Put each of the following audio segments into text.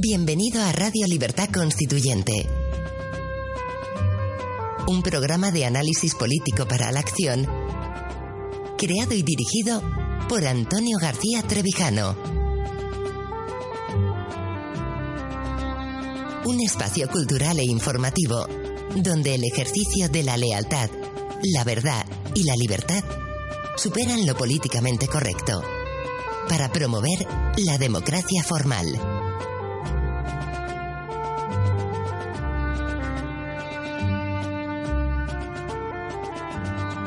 Bienvenido a Radio Libertad Constituyente. Un programa de análisis político para la acción, creado y dirigido por Antonio García Trevijano. Un espacio cultural e informativo donde el ejercicio de la lealtad, la verdad y la libertad superan lo políticamente correcto para promover la democracia formal.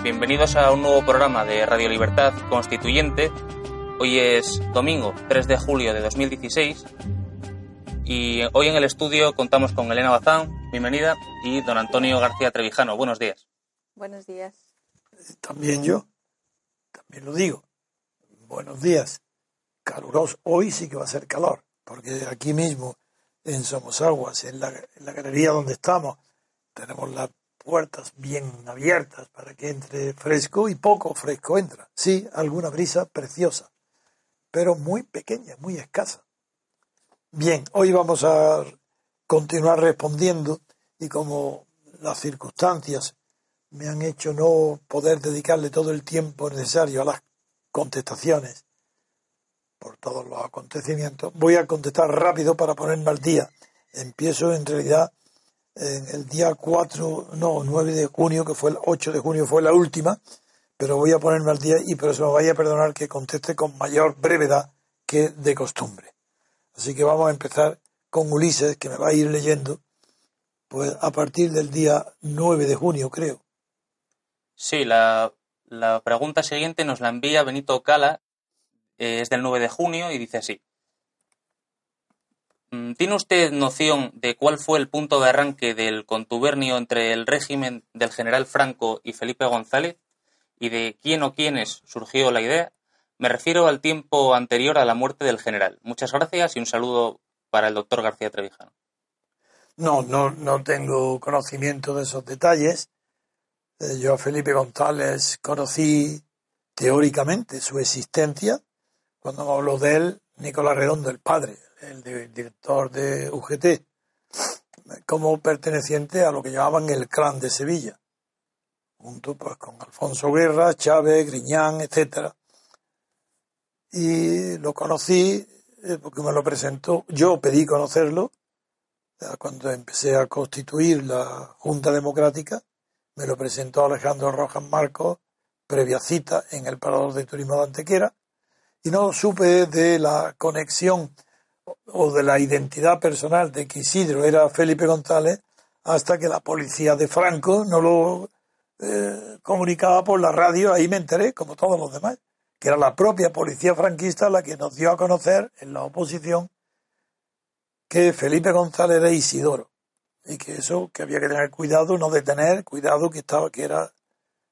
Bienvenidos a un nuevo programa de Radio Libertad Constituyente. Hoy es domingo 3 de julio de 2016 y hoy en el estudio contamos con Elena Bazán, bienvenida, y don Antonio García Trevijano. Buenos días. Buenos días. También yo, también lo digo. Buenos días. Caluroso. Hoy sí que va a ser calor, porque aquí mismo en Somosaguas, en la, en la galería donde estamos, tenemos las puertas bien abiertas para que entre fresco y poco fresco entra. Sí, alguna brisa preciosa, pero muy pequeña, muy escasa. Bien, hoy vamos a continuar respondiendo y como las circunstancias me han hecho no poder dedicarle todo el tiempo necesario a las contestaciones por todos los acontecimientos, voy a contestar rápido para ponerme al día. Empiezo en realidad en el día 4, no, 9 de junio, que fue el 8 de junio, fue la última, pero voy a ponerme al día y por eso me vaya a perdonar que conteste con mayor brevedad que de costumbre. Así que vamos a empezar con Ulises, que me va a ir leyendo, pues a partir del día 9 de junio, creo. Sí, la, la pregunta siguiente nos la envía Benito Cala, eh, es del 9 de junio y dice así. Mm, ¿Tiene usted noción de cuál fue el punto de arranque del contubernio entre el régimen del general Franco y Felipe González? ¿Y de quién o quiénes surgió la idea? Me refiero al tiempo anterior a la muerte del general. Muchas gracias y un saludo para el doctor García Trevijano. No, no, no tengo conocimiento de esos detalles. Eh, yo a Felipe González conocí teóricamente su existencia cuando me habló de él Nicolás Redondo, el padre, el, director de UGT, como perteneciente a lo que llamaban el clan de Sevilla, junto pues con Alfonso Guerra, Chávez, Griñán, etcétera y lo conocí eh, porque me lo presentó. Yo pedí conocerlo cuando empecé a constituir la Junta Democrática. Me lo presentó Alejandro Rojas Marcos, previa cita en el Parador de Turismo de Antequera. Y no supe de la conexión o de la identidad personal de que Isidro era Felipe González hasta que la policía de Franco no lo eh, comunicaba por la radio. Ahí me enteré, como todos los demás que era la propia policía franquista la que nos dio a conocer en la oposición que Felipe González era Isidoro y que eso que había que tener cuidado, no detener, cuidado que estaba que era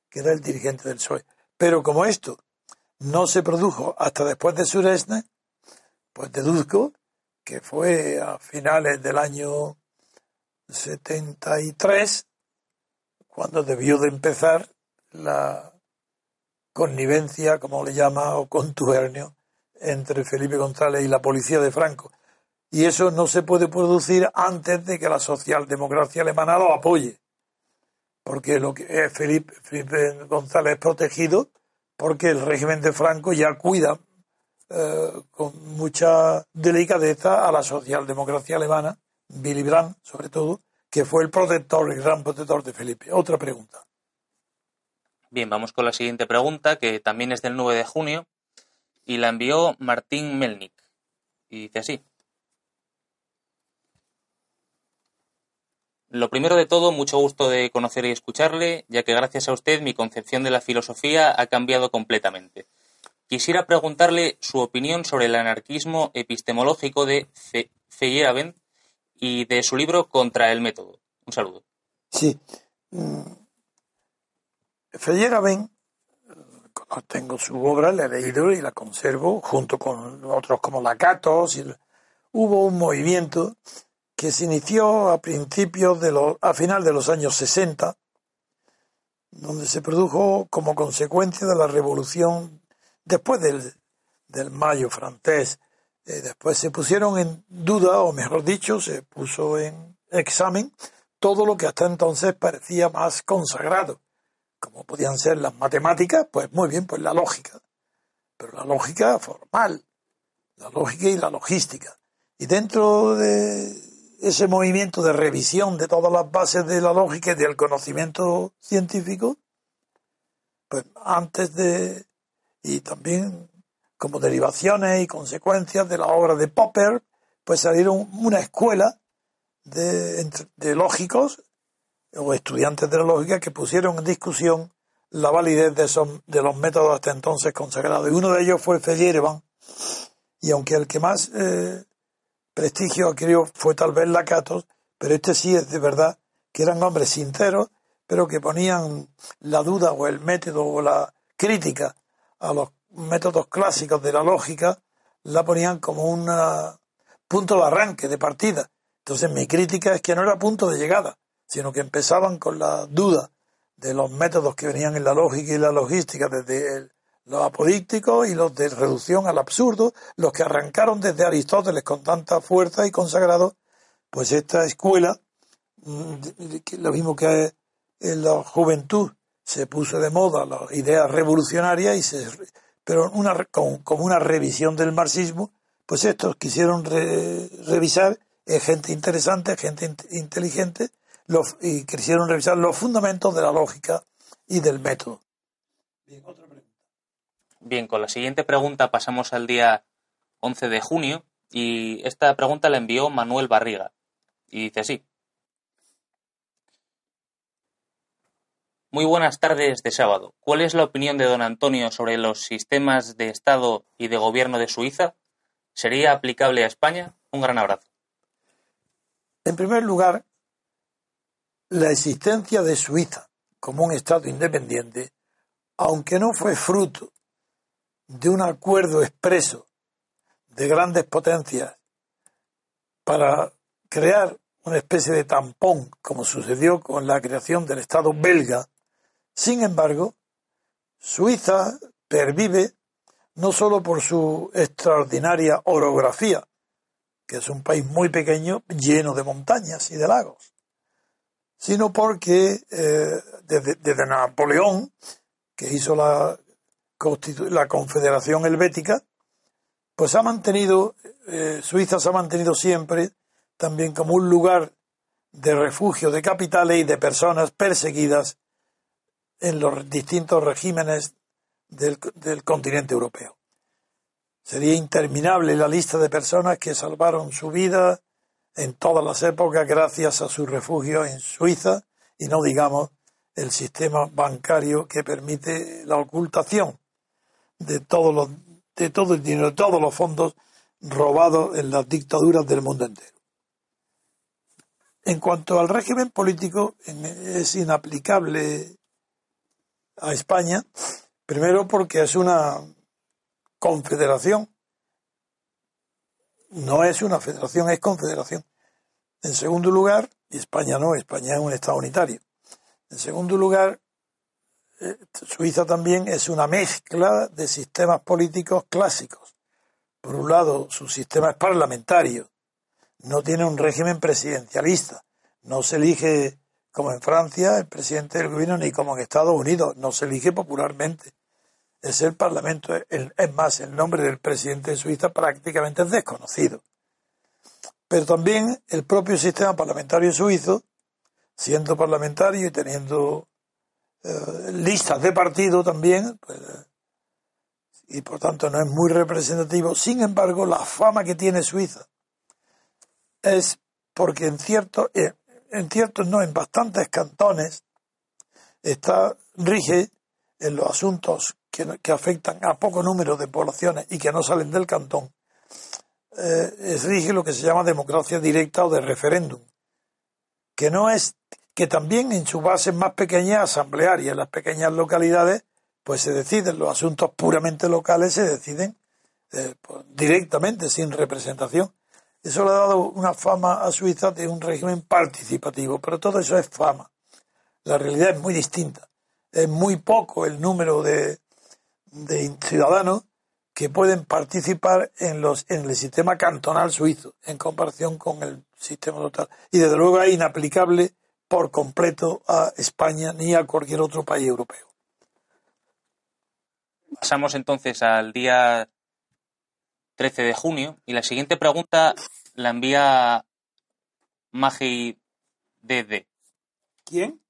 que era el dirigente del PSOE. Pero como esto no se produjo hasta después de Suresne, pues deduzco que fue a finales del año 73 cuando debió de empezar la connivencia, como le llama, o contubernio entre Felipe González y la policía de Franco. Y eso no se puede producir antes de que la socialdemocracia alemana lo apoye. Porque lo que Felipe, Felipe González es protegido porque el régimen de Franco ya cuida eh, con mucha delicadeza a la socialdemocracia alemana, Willy Brandt sobre todo, que fue el protector, el gran protector de Felipe. Otra pregunta. Bien, vamos con la siguiente pregunta, que también es del 9 de junio, y la envió Martín Melnik. Y dice así. Lo primero de todo, mucho gusto de conocer y escucharle, ya que gracias a usted mi concepción de la filosofía ha cambiado completamente. Quisiera preguntarle su opinión sobre el anarquismo epistemológico de Feyerabend y de su libro Contra el método. Un saludo. Sí. Mm, Feyerabend, tengo su obra, la he leído y la conservo, junto con otros como Lacatos. Y, hubo un movimiento que se inició a principios de los, a final de los años 60, donde se produjo como consecuencia de la revolución, después del, del mayo francés, eh, después se pusieron en duda, o mejor dicho, se puso en examen todo lo que hasta entonces parecía más consagrado, como podían ser las matemáticas, pues muy bien, pues la lógica, pero la lógica formal, la lógica y la logística. Y dentro de ese movimiento de revisión de todas las bases de la lógica y del conocimiento científico, pues antes de, y también como derivaciones y consecuencias de la obra de Popper, pues salieron una escuela de, de lógicos o estudiantes de la lógica que pusieron en discusión la validez de, esos, de los métodos hasta entonces consagrados. Y uno de ellos fue Feyerabend, y aunque el que más eh, prestigio adquirió fue tal vez Lakatos, pero este sí es de verdad que eran hombres sinceros, pero que ponían la duda o el método o la crítica a los métodos clásicos de la lógica, la ponían como un punto de arranque, de partida. Entonces mi crítica es que no era punto de llegada, sino que empezaban con la duda de los métodos que venían en la lógica y la logística desde el, los apodícticos y los de reducción al absurdo, los que arrancaron desde Aristóteles con tanta fuerza y consagrado, pues esta escuela, mm, lo mismo que en la juventud se puso de moda la idea revolucionaria y se, pero una, como una revisión del marxismo, pues estos quisieron revisar eh, gente interesante, gente inteligente, los, y quisieron revisar los fundamentos de la lógica y del método. Bien, Bien, con la siguiente pregunta pasamos al día 11 de junio y esta pregunta la envió Manuel Barriga y dice así. Muy buenas tardes de sábado. ¿Cuál es la opinión de don Antonio sobre los sistemas de Estado y de gobierno de Suiza? ¿Sería aplicable a España? Un gran abrazo. En primer lugar, la existencia de Suiza como un Estado independiente, aunque no fue fruto de un acuerdo expreso de grandes potencias para crear una especie de tampón, como sucedió con la creación del Estado belga. Sin embargo, Suiza pervive no solo por su extraordinaria orografía, que es un país muy pequeño, lleno de montañas y de lagos, sino porque eh, desde Napoleón, que hizo la la Confederación Helvética, pues ha mantenido, eh, Suiza se ha mantenido siempre también como un lugar de refugio de capitales y de personas perseguidas en los distintos regímenes del, continente europeo. Sería interminable la lista de personas que salvaron su vida en todas las épocas gracias a su refugio en Suiza y no digamos el sistema bancario que permite la ocultación de todos los, de todo el dinero, de todos los fondos robados en las dictaduras del mundo entero. En cuanto al régimen político, es inaplicable a España, primero porque es una confederación, no es una federación, es confederación. En segundo lugar, y España no, España es un Estado unitario. En segundo lugar, Suiza también es una mezcla de sistemas políticos clásicos. Por un lado, su sistema es parlamentario, no tiene un régimen presidencialista, no se elige como en Francia el presidente del gobierno ni como en Estados Unidos, no se elige popularmente. Es el Parlamento, es más, el nombre del presidente de Suiza prácticamente es desconocido. Pero también el propio sistema parlamentario suizo, siendo parlamentario y teniendo eh, listas de partido también, pues, y por tanto no es muy representativo. Sin embargo, la fama que tiene Suiza es porque en ciertos, eh, en ciertos no, en bastantes cantones está rige en los asuntos que, que afectan a poco número de poblaciones y que no salen del cantón, eh, rige lo que se llama democracia directa o de referéndum, que no es que también en su base más pequeña, asamblearia, en las pequeñas localidades, pues se deciden los asuntos puramente locales, se deciden eh, pues, directamente, sin representación. Eso le ha dado una fama a Suiza de un régimen participativo, pero todo eso es fama. La realidad es muy distinta. Es muy poco el número de, de ciudadanos que pueden participar en, los, en el sistema cantonal suizo en comparación con el sistema total. Y desde luego es inaplicable por completo a España ni a cualquier otro país europeo. Pasamos entonces al día 13 de junio y la siguiente pregunta la envía Magei DD. ¿Quién?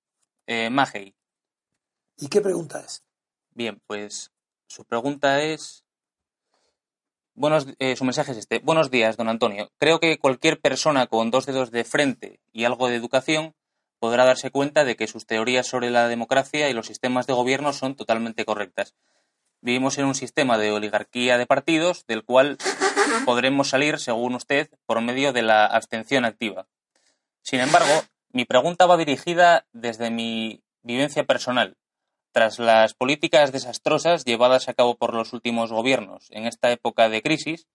Eh, Magei. ¿Y qué pregunta es? Bien, pues su pregunta es. Buenos, eh, su mensaje es este. Buenos días, don Antonio. Creo que cualquier persona con dos dedos de frente y algo de educación podrá darse cuenta de que sus teorías sobre la democracia y los sistemas de gobierno son totalmente correctas. Vivimos en un sistema de oligarquía de partidos del cual podremos salir, según usted, por medio de la abstención activa. Sin embargo, mi pregunta va dirigida desde mi vivencia personal. Tras las políticas desastrosas llevadas a cabo por los últimos gobiernos en esta época de crisis,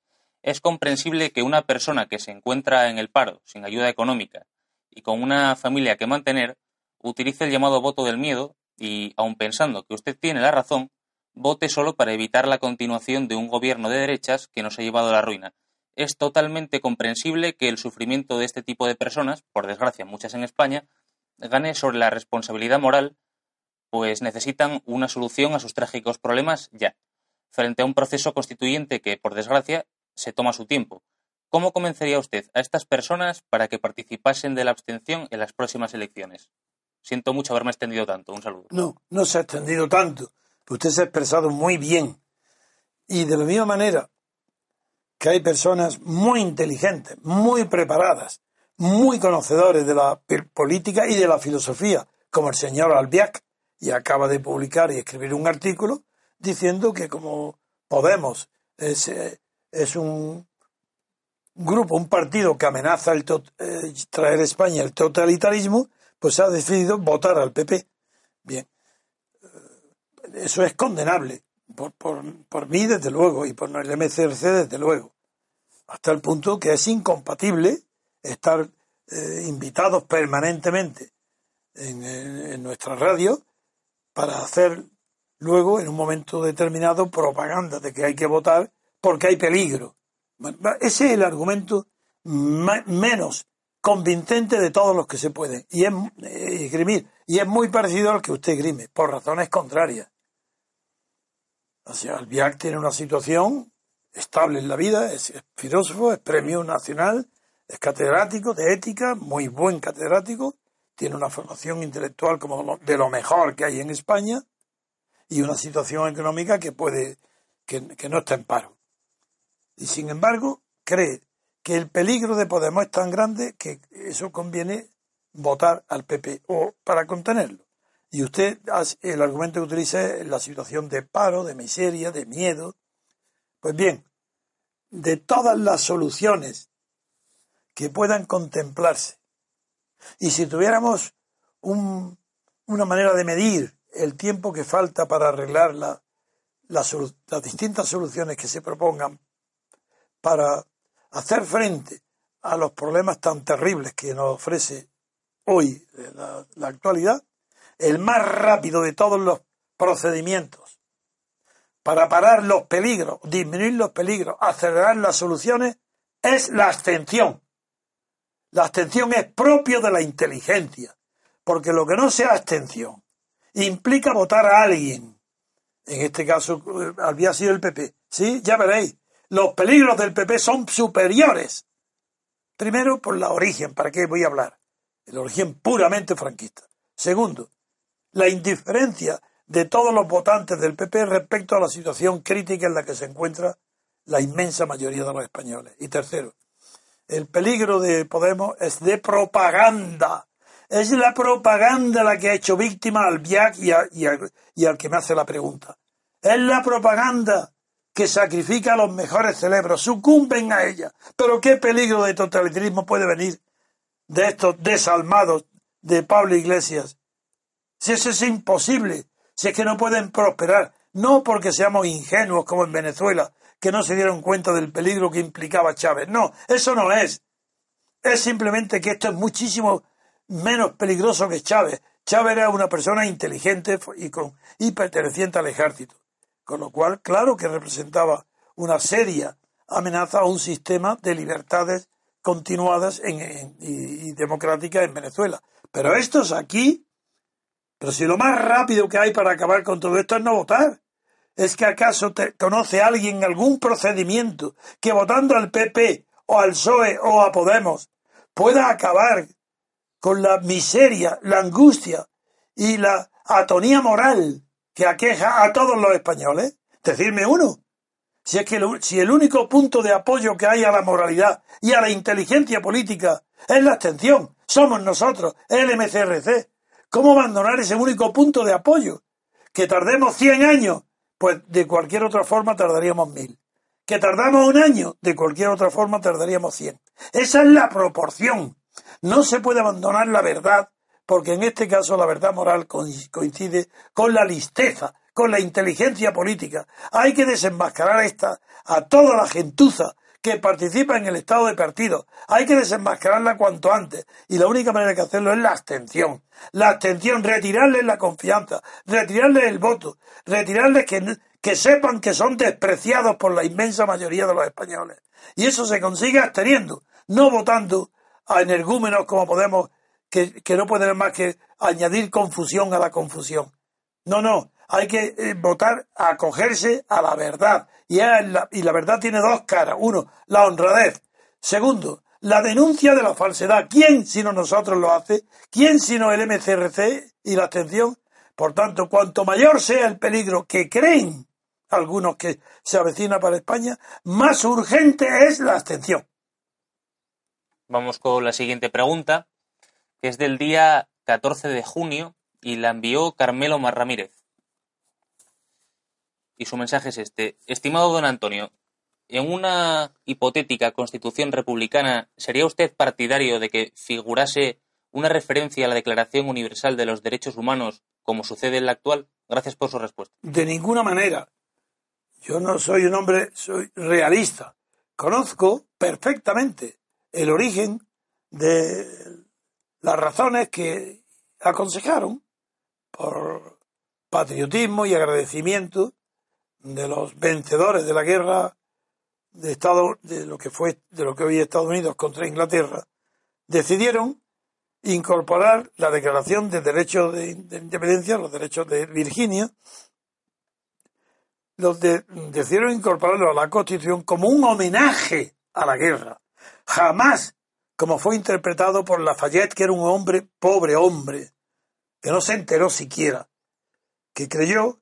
es comprensible que una persona que se encuentra en el paro, sin ayuda económica y con una familia que mantener, utilice el llamado voto del miedo y, aun pensando que usted tiene la razón, vote solo para evitar la continuación de un gobierno de derechas que nos ha llevado a la ruina. Es totalmente comprensible que el sufrimiento de este tipo de personas, por desgracia muchas en España, gane sobre la responsabilidad moral, pues necesitan una solución a sus trágicos problemas ya, frente a un proceso constituyente que, por desgracia, se toma su tiempo. ¿Cómo convencería usted a estas personas para que participasen de la abstención en las próximas elecciones? Siento mucho haberme extendido tanto. Un saludo. No, no se ha extendido tanto. Usted se ha expresado muy bien. Y de la misma manera que hay personas muy inteligentes, muy preparadas, muy conocedores de la política y de la filosofía, como el señor Albiac, y acaba de publicar y escribir un artículo diciendo que como Podemos es, eh, es un grupo, un partido que amenaza el eh, traer a España el totalitarismo, pues ha decidido votar al PP. Bien, eso es condenable, por, por, mí desde luego, y por el MCRC desde luego, hasta el punto que es incompatible estar eh, invitados permanentemente en, nuestra radio para hacer luego, en un momento determinado, propaganda de que hay que votar porque hay peligro. Ese es el argumento menos convincente de todos los que se pueden. Y es eh, y es muy parecido al que usted grime por razones contrarias o sea, Albiac tiene una situación estable en la vida, es, filósofo, es premio nacional, es catedrático de ética, muy buen catedrático, tiene una formación intelectual como de lo mejor que hay en España y una situación económica que puede que, que no está en paro. Y sin embargo, cree que el peligro de Podemos es tan grande que eso conviene votar al PP o para contenerlo. Y usted, el argumento que utiliza es la situación de paro, de miseria, de miedo. Pues bien, de todas las soluciones que puedan contemplarse, y si tuviéramos una manera de medir el tiempo que falta para arreglar las distintas soluciones que se propongan para hacer frente a los problemas tan terribles que nos ofrece hoy la actualidad, el más rápido de todos los procedimientos para parar los peligros, disminuir los peligros, acelerar las soluciones, es la abstención. La abstención es propio de la inteligencia, porque lo que no sea abstención implica votar a alguien. En este caso eh, había sido el PP. Sí, ya veréis. Los peligros del PP son superiores. Primero, por la origen, ¿para qué voy a hablar? El origen puramente franquista. Segundo, la indiferencia de todos los votantes del PP respecto a la situación crítica en la que se encuentra la inmensa mayoría de los españoles. Y tercero, el peligro de Podemos es de propaganda. Es la propaganda la que ha hecho víctima al VIAC y, y, al que me hace la pregunta. Es la propaganda que sacrifica a los mejores cerebros, sucumben a ella. Pero qué peligro de totalitarismo puede venir de estos desalmados de Pablo Iglesias si eso es imposible, si es que no pueden prosperar, no porque seamos ingenuos como en Venezuela, que no se dieron cuenta del peligro que implicaba Chávez. No, eso no es. Es simplemente que esto es muchísimo menos peligroso que Chávez. Chávez era una persona inteligente y, con, y perteneciente al ejército. Con lo cual, claro que representaba una seria amenaza a un sistema de libertades continuadas en, y, democráticas en Venezuela. Pero estos aquí, pero si lo más rápido que hay para acabar con todo esto es no votar. ¿Es que acaso te, conoce alguien algún procedimiento que votando al PP o al PSOE o a Podemos pueda acabar con la miseria, la angustia y la atonía moral que aqueja a todos los españoles? Decirme uno. Si es que el, si el único punto de apoyo que hay a la moralidad y a la inteligencia política es la abstención, somos nosotros, el MCRC. ¿Cómo abandonar ese único punto de apoyo? Que tardemos 100 años, pues de cualquier otra forma tardaríamos mil. Que tardamos un año, de cualquier otra forma tardaríamos 100. Esa es la proporción. No se puede abandonar la verdad, porque en este caso la verdad moral coincide con la listeza, con la inteligencia política. Hay que desenmascarar esta, a toda la gentuza que participa en el estado de partido. Hay que desenmascararla cuanto antes. Y la única manera de hacerlo es la abstención. La abstención, retirarles la confianza, retirarles el voto, retirarles que, que sepan que son despreciados por la inmensa mayoría de los españoles. Y eso se consigue absteniendo, no votando a energúmenos como podemos, que, que no pueden más que añadir confusión a la confusión. No, no, hay que eh, votar a acogerse a la verdad. Y, la, verdad tiene dos caras. Uno, la honradez. Segundo, la denuncia de la falsedad. ¿Quién sino nosotros lo hace? ¿Quién sino el MCRC y la abstención? Por tanto, cuanto mayor sea el peligro que creen algunos que se avecina para España, más urgente es la abstención. Vamos con la siguiente pregunta, que es del día 14 de junio y la envió Carmelo Mar Ramírez y su mensaje es este. Estimado don Antonio, en una hipotética constitución republicana, ¿sería usted partidario de que figurase una referencia a la Declaración Universal de los Derechos Humanos como sucede en la actual? Gracias por su respuesta. De ninguna manera. Yo no soy un hombre, soy realista. Conozco perfectamente el origen de las razones que aconsejaron por patriotismo y agradecimiento de los vencedores de la guerra de Estado, de lo que fue, de lo que hoy Estados Unidos contra Inglaterra, decidieron incorporar la Declaración de Derechos de, Independencia, los derechos de Virginia, los decidieron incorporarlo a la Constitución como un homenaje a la guerra. Jamás, como fue interpretado por Lafayette, que era un hombre, pobre hombre, que no se enteró siquiera, que creyó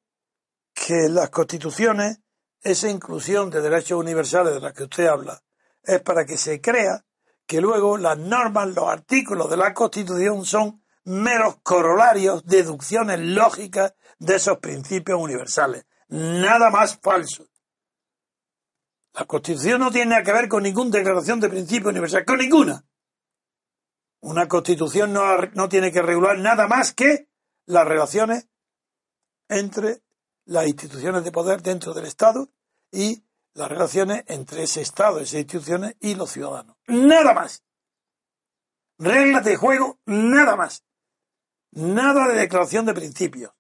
que las constituciones, esa inclusión de derechos universales de la que usted habla, es para que se crea que luego las normas, los artículos de la Constitución son meros corolarios, deducciones lógicas de esos principios universales. Nada más falso. La Constitución no tiene nada que ver con ninguna declaración de principio universal, con ninguna. Una Constitución no, no tiene que regular nada más que las relaciones entre las instituciones de poder dentro del Estado y las relaciones entre ese Estado, esas instituciones y los ciudadanos. Nada más. Reglas de juego, nada más. Nada de declaración de principios.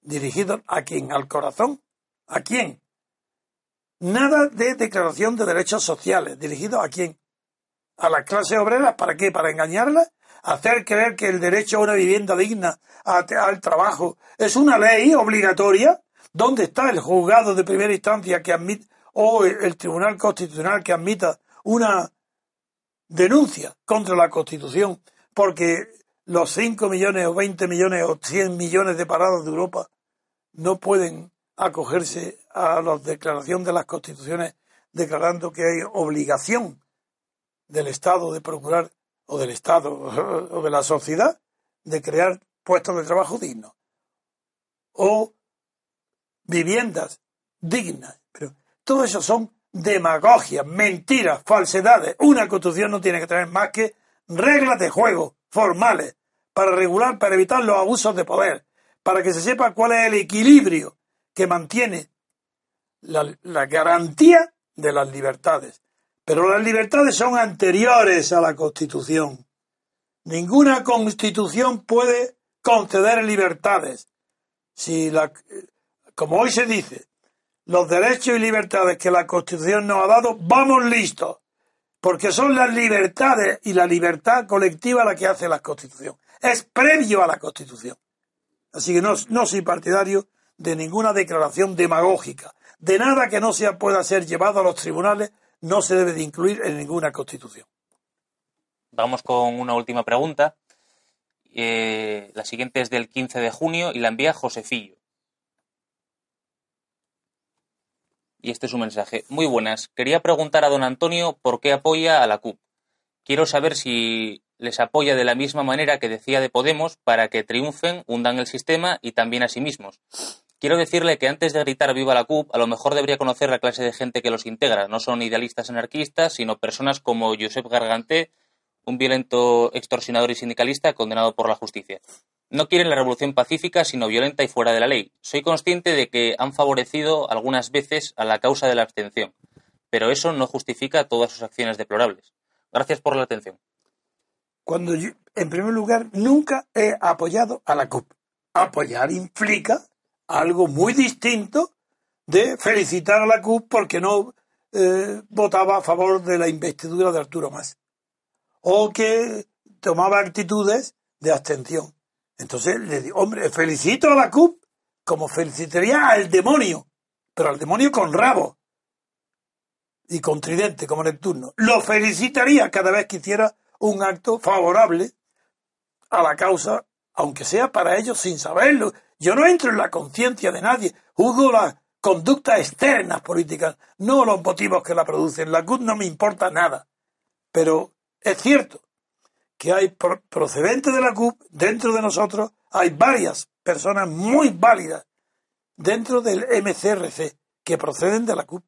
Dirigido a quién? Al corazón. ¿A quién? Nada de declaración de derechos sociales. Dirigido a quién? A las clases obreras. ¿Para qué? ¿Para engañarlas? Hacer creer que el derecho a una vivienda digna, al trabajo, es una ley obligatoria, ¿dónde está el juzgado de primera instancia que admite, o el Tribunal Constitucional que admita una denuncia contra la Constitución porque los 5 millones o 20 millones o 100 millones de parados de Europa no pueden acogerse a la declaración de las constituciones declarando que hay obligación del Estado de procurar o del Estado o de la sociedad de crear puestos de trabajo dignos o viviendas dignas. Pero todo eso son demagogias, mentiras, falsedades. Una constitución no tiene que tener más que reglas de juego formales para regular, para evitar los abusos de poder, para que se sepa cuál es el equilibrio que mantiene la, la garantía de las libertades pero las libertades son anteriores a la Constitución. Ninguna Constitución puede conceder libertades. Si la, como hoy se dice, los derechos y libertades que la Constitución nos ha dado, vamos listos. Porque son las libertades y la libertad colectiva la que hace la Constitución. Es previo a la Constitución. Así que no, no soy partidario de ninguna declaración demagógica. De nada que no sea pueda ser llevado a los tribunales no se debe de incluir en ninguna Constitución. Vamos con una última pregunta. Eh, la siguiente es del 15 de junio y la envía Josefillo. y este es su mensaje. Muy buenas. Quería preguntar a don Antonio por qué apoya a la CUP. Quiero saber si les apoya de la misma manera que decía de Podemos para que triunfen, hundan el sistema y también a sí mismos. Quiero decirle que antes de gritar viva la CUP, a lo mejor debería conocer la clase de gente que los integra. No son idealistas anarquistas, sino personas como Josep Garganté, un violento extorsionador y sindicalista condenado por la justicia. No quieren la revolución pacífica, sino violenta y fuera de la ley. Soy consciente de que han favorecido algunas veces a la causa de la abstención, pero eso no justifica todas sus acciones deplorables. Gracias por la atención. Cuando yo, en primer lugar, nunca he apoyado a la CUP. Apoyar implica algo muy distinto de felicitar a la CUP porque no eh, votaba a favor de la investidura de Arturo Más o que tomaba actitudes de abstención. Entonces le digo, hombre, felicito a la CUP como felicitaría al demonio, pero al demonio con rabo y con tridente como Neptuno. Lo felicitaría cada vez que hiciera un acto favorable a la causa, aunque sea para ellos sin saberlo. Yo no entro en la conciencia de nadie, juzgo las conductas externas políticas, no los motivos que la producen. La CUP no me importa nada. Pero es cierto que hay procedentes de la CUP, dentro de nosotros hay varias personas muy válidas dentro del MCRC que proceden de la CUP.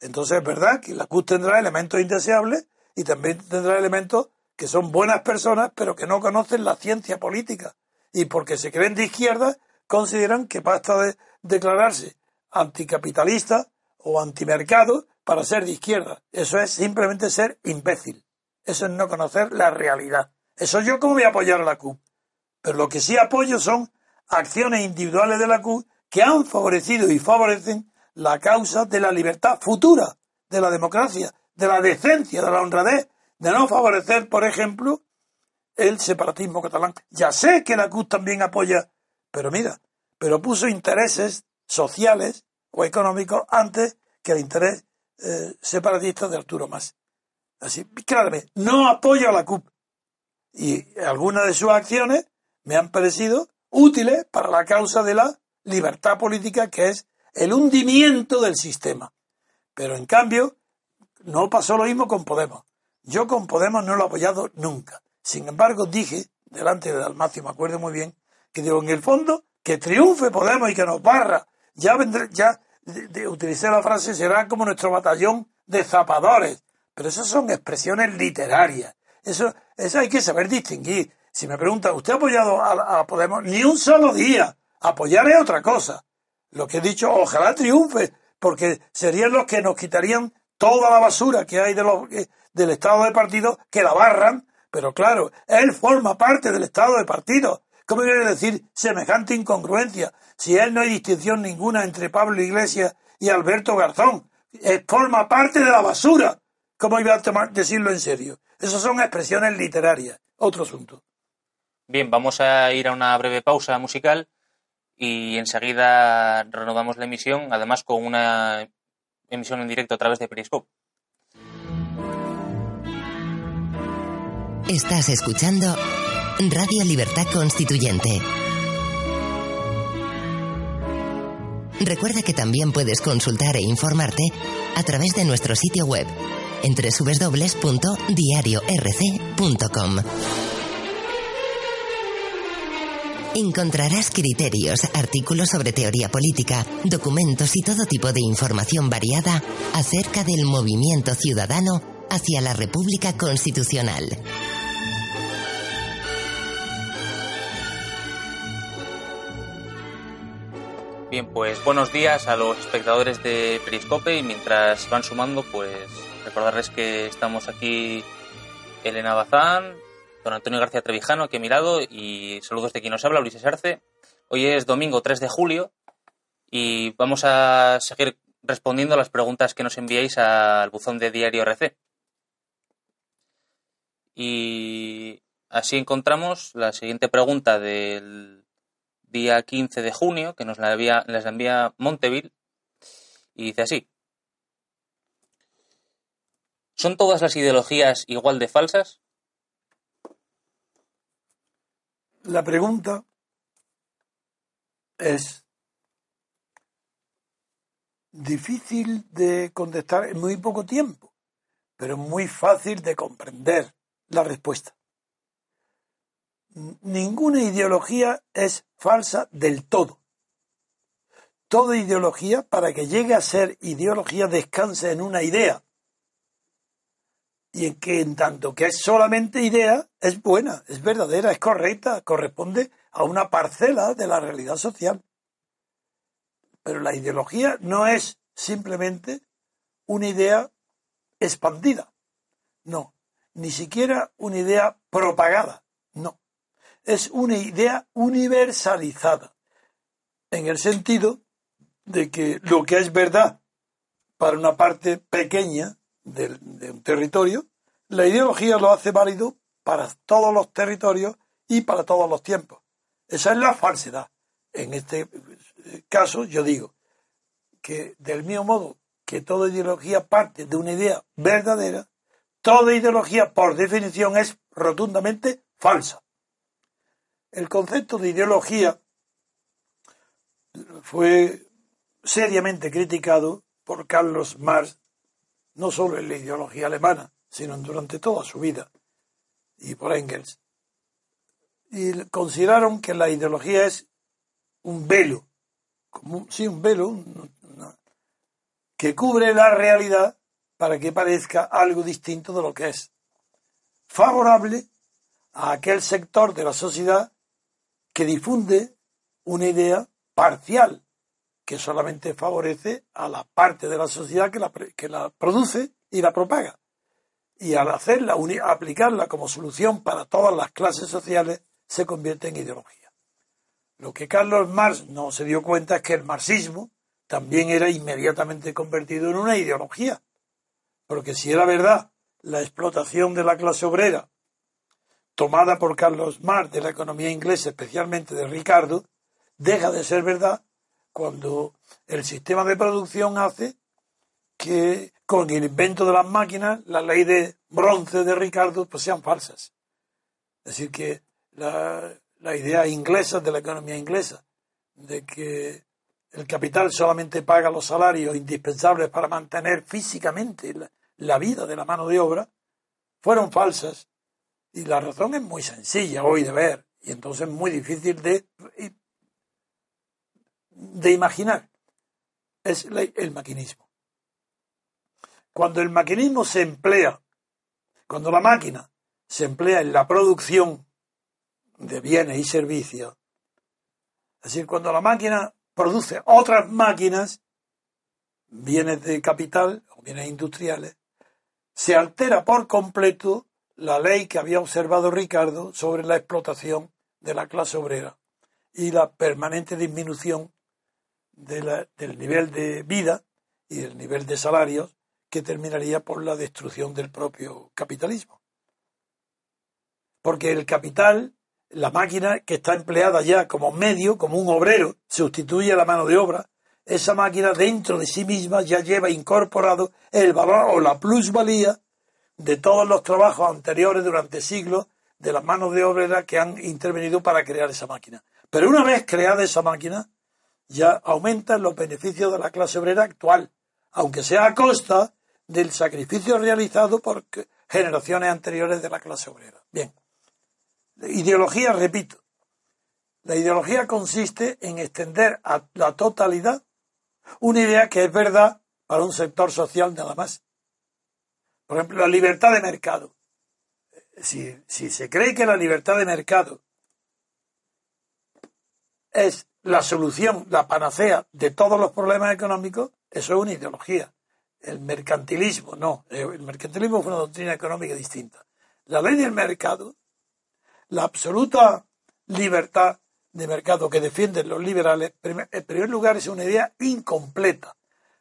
Entonces es verdad que la CUP tendrá elementos indeseables y también tendrá elementos que son buenas personas pero que no conocen la ciencia política y porque se creen de izquierda consideran que basta de declararse anticapitalista o antimercado para ser de izquierda. Eso es simplemente ser imbécil. Eso es no conocer la realidad. Eso yo como voy a apoyar a la CUP. Pero lo que sí apoyo son acciones individuales de la CUP que han favorecido y favorecen la causa de la libertad futura, de la democracia, de la decencia, de la honradez, de no favorecer, por ejemplo, el separatismo catalán. Ya sé que la CUP también apoya, pero mira, pero puso intereses sociales o económicos antes que el interés eh, separatista de Arturo Mas. Así, claramente, no apoyo a la CUP. Y algunas de sus acciones me han parecido útiles para la causa de la libertad política, que es el hundimiento del sistema. Pero en cambio, no pasó lo mismo con Podemos. Yo con Podemos no lo he apoyado nunca. Sin embargo, dije, delante de Dalmacio, me acuerdo muy bien, que digo, en el fondo, que triunfe Podemos y que nos barra. Ya vendré, ya de, utilicé la frase, será como nuestro batallón de zapadores. Pero esas son expresiones literarias. Eso, eso hay que saber distinguir. Si me pregunta, ¿usted ha apoyado a, Podemos? Ni un solo día. Apoyar es otra cosa. Lo que he dicho, ojalá triunfe, porque serían los que nos quitarían toda la basura que hay de los, del estado de partido, que la barran. Pero claro, él forma parte del estado de partido. ¿Cómo quiere decir semejante incongruencia? Si él no hay distinción ninguna entre Pablo Iglesias y Alberto Garzón. Forma parte de la basura. ¿Cómo iba a decirlo en serio? Esas son expresiones literarias. Otro asunto. Bien, vamos a ir a una breve pausa musical y enseguida renovamos la emisión, además con una emisión en directo a través de Periscope. Estás escuchando Radio Libertad Constituyente. Recuerda que también puedes consultar e informarte a través de nuestro sitio web en www.diariorc.com. Encontrarás criterios, artículos sobre teoría política, documentos y todo tipo de información variada acerca del movimiento ciudadano hacia la República Constitucional. Bien, pues buenos días a los espectadores de Periscope y mientras van sumando, pues Recordarles que estamos aquí Elena Bazán, don Antonio García Trevijano aquí a mi lado y saludos de quien nos habla, Luis Arce. Hoy es domingo 3 de julio y vamos a seguir respondiendo a las preguntas que nos enviáis al buzón de Diario RC. Y así encontramos la siguiente pregunta del día 15 de junio, que nos la envía, les envía Monteville, y dice así. ¿Son todas las ideologías igual de falsas? La pregunta es difícil de contestar en muy poco tiempo, pero muy fácil de comprender la respuesta. Ninguna ideología es falsa del todo. Toda ideología, para que llegue a ser ideología, descansa en una idea. Y en que en tanto que es solamente idea, es buena, es verdadera, es correcta, corresponde a una parcela de la realidad social. Pero la ideología no es simplemente una idea expandida. No, ni siquiera una idea propagada. No, es una idea universalizada. En el sentido de que lo que es verdad para una parte pequeña de, un territorio, la ideología lo hace válido para todos los territorios y para todos los tiempos. Esa es la falsedad. En este caso, yo digo que del mismo modo que toda ideología parte de una idea verdadera, toda ideología por definición es rotundamente falsa. El concepto de ideología fue seriamente criticado por Carlos Marx, no solo en la ideología alemana, sino durante toda su vida, y por Engels. Y consideraron que la ideología es un velo, como, sí, un velo, que cubre la realidad para que parezca algo distinto de lo que es. Favorable a aquel sector de la sociedad que difunde una idea parcial que solamente favorece a la parte de la sociedad que la, que la produce y la propaga. Y al hacerla, aplicarla como solución para todas las clases sociales, se convierte en ideología. Lo que Carlos Marx no se dio cuenta es que el marxismo también era inmediatamente convertido en una ideología. Porque si era verdad la explotación de la clase obrera, tomada por Carlos Marx de la economía inglesa, especialmente de Ricardo, deja de ser verdad cuando el sistema de producción hace que con el invento de las máquinas, la ley de bronce de Ricardo, pues sean falsas. Es decir, que la, idea inglesa de la economía inglesa, de que el capital solamente paga los salarios indispensables para mantener físicamente la, la vida de la mano de obra, fueron falsas. Y la razón es muy sencilla hoy de ver, y entonces muy difícil de de imaginar es el maquinismo. Cuando el maquinismo se emplea, cuando la máquina se emplea en la producción de bienes y servicios, es decir, cuando la máquina produce otras máquinas, bienes de capital o bienes industriales, se altera por completo la ley que había observado Ricardo sobre la explotación de la clase obrera y la permanente disminución del nivel de vida y del nivel de salarios que terminaría por la destrucción del propio capitalismo. Porque el capital, la máquina que está empleada ya como medio, como un obrero, sustituye a la mano de obra, esa máquina dentro de sí misma ya lleva incorporado el valor o la plusvalía de todos los trabajos anteriores durante siglos de las manos de obra que han intervenido para crear esa máquina. Pero una vez creada esa máquina, ya aumentan los beneficios de la clase obrera actual, aunque sea a costa del sacrificio realizado por generaciones anteriores de la clase obrera. Bien, ideología, repito, la ideología consiste en extender a la totalidad una idea que es verdad para un sector social nada más. Por ejemplo, la libertad de mercado. Si, si se cree que la libertad de mercado es la solución, la panacea de todos los problemas económicos, eso es una ideología. El mercantilismo, no. El mercantilismo es una doctrina económica distinta. La ley del mercado, la absoluta libertad de mercado que defienden los liberales, en primer lugar es una idea incompleta,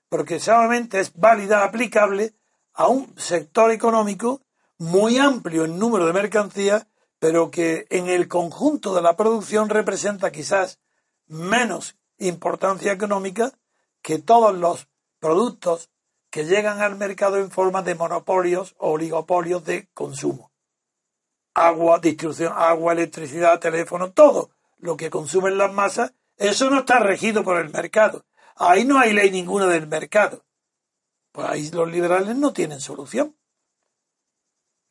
porque solamente es válida, aplicable a un sector económico muy amplio en número de mercancías, pero que en el conjunto de la producción representa quizás menos importancia económica que todos los productos que llegan al mercado en forma de monopolios o oligopolios de consumo. Agua, distribución, agua, electricidad, teléfono, todo lo que consumen las masas, eso no está regido por el mercado. Ahí no hay ley ninguna del mercado. Pues ahí los liberales no tienen solución.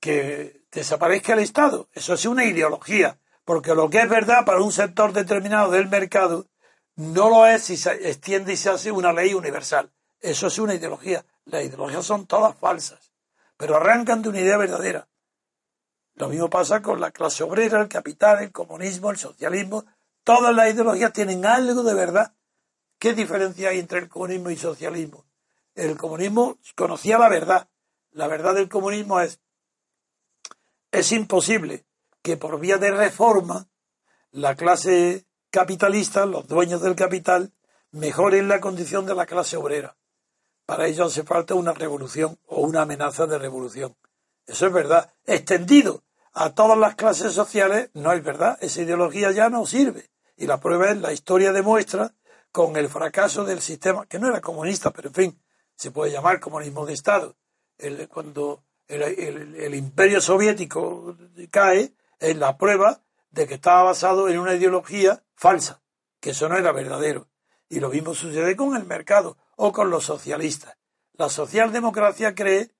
Que desaparezca el Estado. Eso es una ideología. Porque lo que es verdad para un sector determinado del mercado no lo es si se extiende y se hace una ley universal. Eso es una ideología. Las ideologías son todas falsas, pero arrancan de una idea verdadera. Lo mismo pasa con la clase obrera, el capital, el comunismo, el socialismo. Todas las ideologías tienen algo de verdad. ¿Qué diferencia hay entre el comunismo y el socialismo? El comunismo conocía la verdad. La verdad del comunismo es, es imposible que por vía de reforma la clase capitalista, los dueños del capital, mejoren la condición de la clase obrera. Para ello hace falta una revolución o una amenaza de revolución. Eso es verdad. Extendido a todas las clases sociales no es verdad. Esa ideología ya no sirve. Y la prueba es la historia demuestra con el fracaso del sistema, que no era comunista, pero en fin, se puede llamar comunismo de Estado. cuando el, imperio soviético cae, es la prueba de que estaba basado en una ideología falsa, que eso no era verdadero. Y lo mismo sucede con el mercado o con los socialistas. La socialdemocracia cree,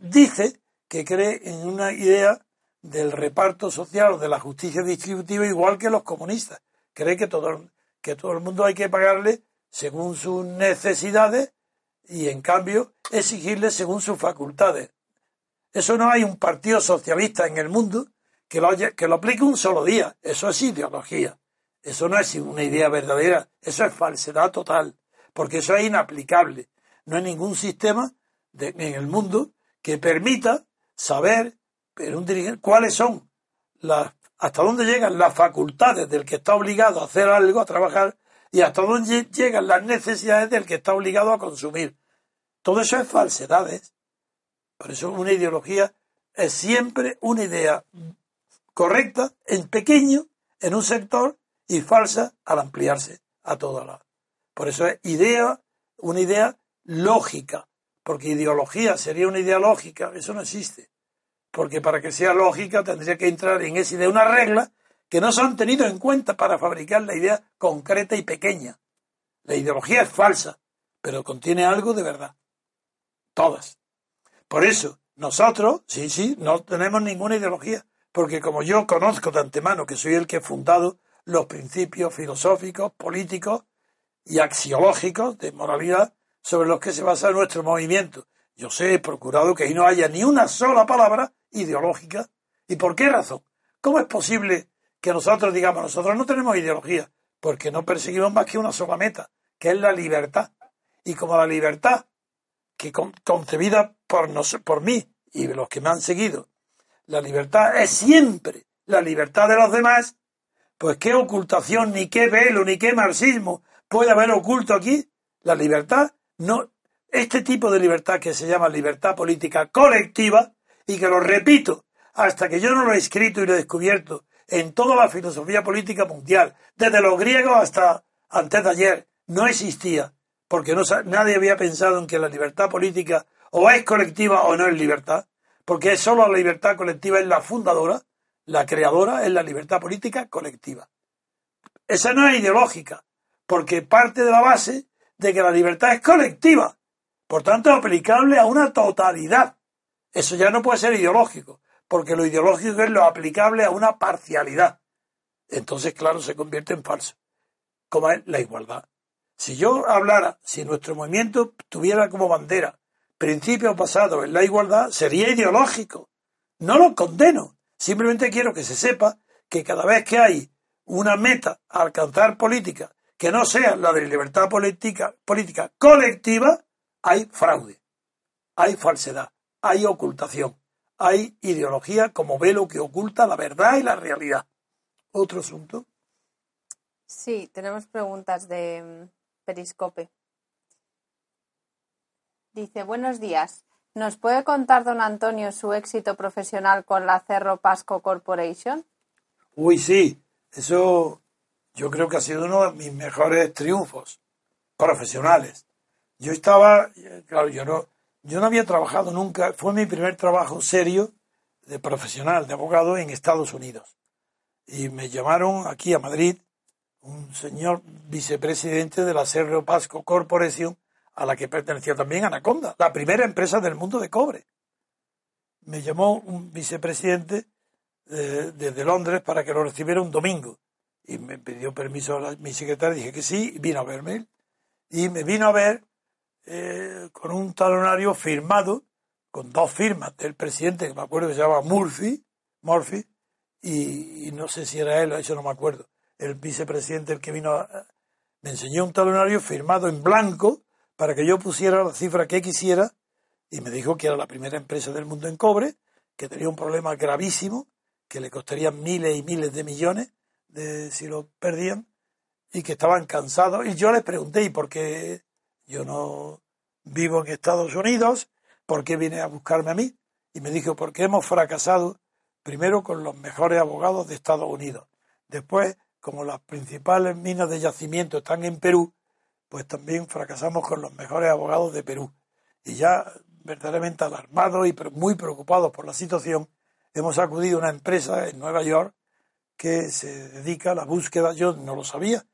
dice que cree en una idea del reparto social o de la justicia distributiva igual que los comunistas. Cree que todo, que todo el mundo hay que pagarle según sus necesidades y en cambio exigirle según sus facultades. Eso no hay un partido socialista en el mundo que lo, que lo aplique un solo día. Eso es ideología. Eso no es una idea verdadera. Eso es falsedad total porque eso es inaplicable. No hay ningún sistema en el mundo que permita saber en un dirigente cuáles son las hasta dónde llegan las facultades del que está obligado a hacer algo, a trabajar, y hasta dónde llegan las necesidades del que está obligado a consumir. Todo eso es falsedades. Por eso una ideología es siempre una idea correcta en pequeño, en un sector, y falsa al ampliarse a toda la, por eso es idea, una idea lógica, porque ideología sería una idea lógica, eso no existe. Porque para que sea lógica tendría que entrar en esa idea una regla que no se han tenido en cuenta para fabricar la idea concreta y pequeña. La ideología es falsa, pero contiene algo de verdad. Todas. Por eso, nosotros, sí, sí, no tenemos ninguna ideología, porque como yo conozco de antemano que soy el que he fundado los principios filosóficos, políticos y axiológicos de moralidad sobre los que se basa nuestro movimiento. Yo sé, he procurado que ahí no haya ni una sola palabra ideológica. ¿Y por qué razón? ¿Cómo es posible que nosotros digamos, nosotros no tenemos ideología? Porque no perseguimos más que una sola meta, que es la libertad. Y como la libertad, que concebida por, por mí y los que me han seguido, la libertad es siempre la libertad de los demás, pues qué ocultación, ni qué velo, ni qué marxismo, puede haber oculto aquí la libertad. No, este tipo de libertad que se llama libertad política colectiva, y que lo repito, hasta que yo no lo he escrito y lo he descubierto en toda la filosofía política mundial, desde los griegos hasta antes de ayer, no existía, porque no, nadie había pensado en que la libertad política o es colectiva o no es libertad, porque solo la libertad colectiva es la fundadora, la creadora es la libertad política colectiva. Esa no es ideológica, porque parte de la base de que la libertad es colectiva, por tanto es aplicable a una totalidad. Eso ya no puede ser ideológico, porque lo ideológico es lo aplicable a una parcialidad. Entonces, claro, se convierte en falso, como es la igualdad. Si yo hablara, si nuestro movimiento tuviera como bandera principios basados en la igualdad, sería ideológico. No lo condeno, simplemente quiero que se sepa que cada vez que hay una meta a alcanzar política que no sea la de libertad política, política colectiva, hay fraude, hay falsedad, hay ocultación, hay ideología como velo que oculta la verdad y la realidad. ¿Otro asunto? Sí, tenemos preguntas de mm, Periscope. Dice, buenos días. ¿Nos puede contar, don Antonio, su éxito profesional con la Cerro Pasco Corporation? Uy, sí, eso yo creo que ha sido uno de mis mejores triunfos profesionales. Yo estaba, claro, yo no, yo no había trabajado nunca, fue mi primer trabajo serio de profesional, de abogado en Estados Unidos. Y me llamaron aquí a Madrid un señor vicepresidente de la Cerro Pasco Corporation a la que pertenecía también Anaconda, la primera empresa del mundo de cobre. Me llamó un vicepresidente eh, desde Londres para que lo recibiera un domingo. Y me pidió permiso mi secretaria, dije que sí, vino a verme. Y me vino a ver eh, con un talonario firmado, con dos firmas del presidente, que me acuerdo que se llamaba Murphy, Murphy y, no sé si era él, eso no me acuerdo, el vicepresidente el que vino, a, me enseñó un talonario firmado en blanco para que yo pusiera la cifra que quisiera y me dijo que era la primera empresa del mundo en cobre, que tenía un problema gravísimo, que le costaría miles y miles de millones de, si lo perdían y que estaban cansados. Y yo les pregunté, ¿y por qué yo no vivo en Estados Unidos? ¿Por qué viene a buscarme a mí? Y me dijo, porque hemos fracasado primero con los mejores abogados de Estados Unidos. Después, como las principales minas de yacimiento están en Perú, pues también fracasamos con los mejores abogados de Perú. Y ya verdaderamente alarmados y muy preocupados por la situación, hemos acudido a una empresa en Nueva York que se dedica a la búsqueda, yo no lo sabía,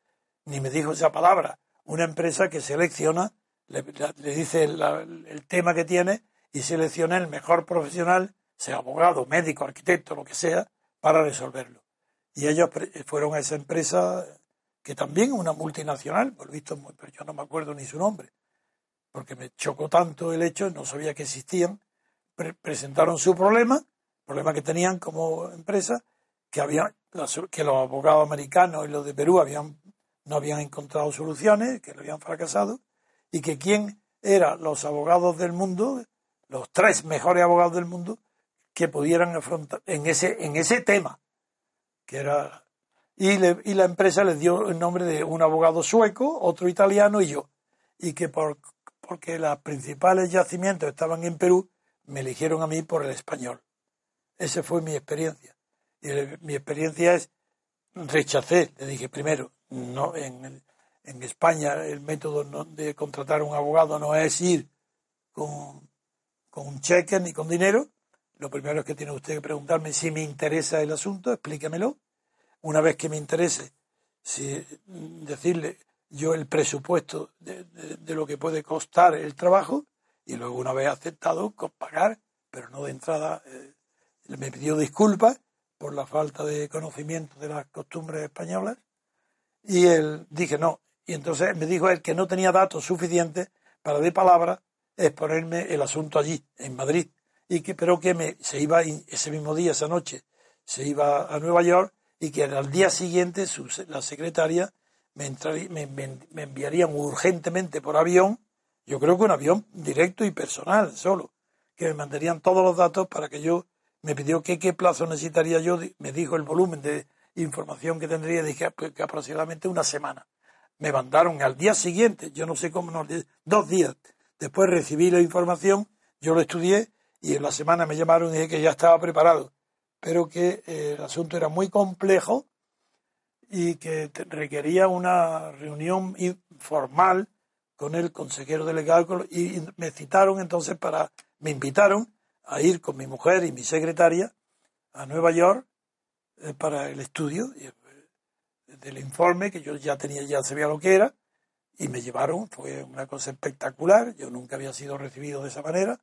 ni me dijo esa palabra, una empresa que selecciona, le, dice el, tema que tiene y selecciona el mejor profesional, sea abogado, médico, arquitecto, lo que sea, para resolverlo. Y ellos fueron a esa empresa que también una multinacional, por visto, pero yo no me acuerdo ni su nombre, porque me chocó tanto el hecho, no sabía que existían, presentaron su problema, problema que tenían como empresa, que, había, que los abogados americanos y los de Perú habían, no habían encontrado soluciones, que lo habían fracasado, y que quién eran los abogados del mundo, los tres mejores abogados del mundo, que pudieran afrontar en ese, en ese tema, que era y, la empresa les dio el nombre de un abogado sueco, otro italiano y yo. Y que por, porque los principales yacimientos estaban en Perú, me eligieron a mí por el español. Esa fue mi experiencia. Y mi experiencia es, rechacé, le dije primero, no en, en España el método de contratar un abogado no es ir con, con un cheque ni con dinero. Lo primero es que tiene usted que preguntarme si me interesa el asunto, explíquemelo una vez que me interese, si, decirle yo el presupuesto de, lo que puede costar el trabajo y luego una vez aceptado pagar, pero no de entrada. Eh, me pidió disculpas por la falta de conocimiento de las costumbres españolas y él dije no. Y entonces me dijo él que no tenía datos suficientes para de palabra exponerme el asunto allí, en Madrid, y que pero que me, se iba ese mismo día, esa noche, se iba a Nueva York y que al día siguiente su, la secretaria me, me, enviarían urgentemente por avión, yo creo que un avión directo y personal solo, que me mandarían todos los datos para que yo, me pidió que qué plazo necesitaría yo, me dijo el volumen de información que tendría, dije pues, que aproximadamente una semana. Me mandaron al día siguiente, yo no sé cómo, no, dos días. Después recibí la información, yo lo estudié y en la semana me llamaron y dije que ya estaba preparado pero que eh, el asunto era muy complejo y que requería una reunión formal con el consejero delegado y me citaron entonces para, me invitaron a ir con mi mujer y mi secretaria a Nueva York eh, para el estudio eh, del informe que yo ya tenía, ya sabía lo que era y me llevaron, fue una cosa espectacular, yo nunca había sido recibido de esa manera,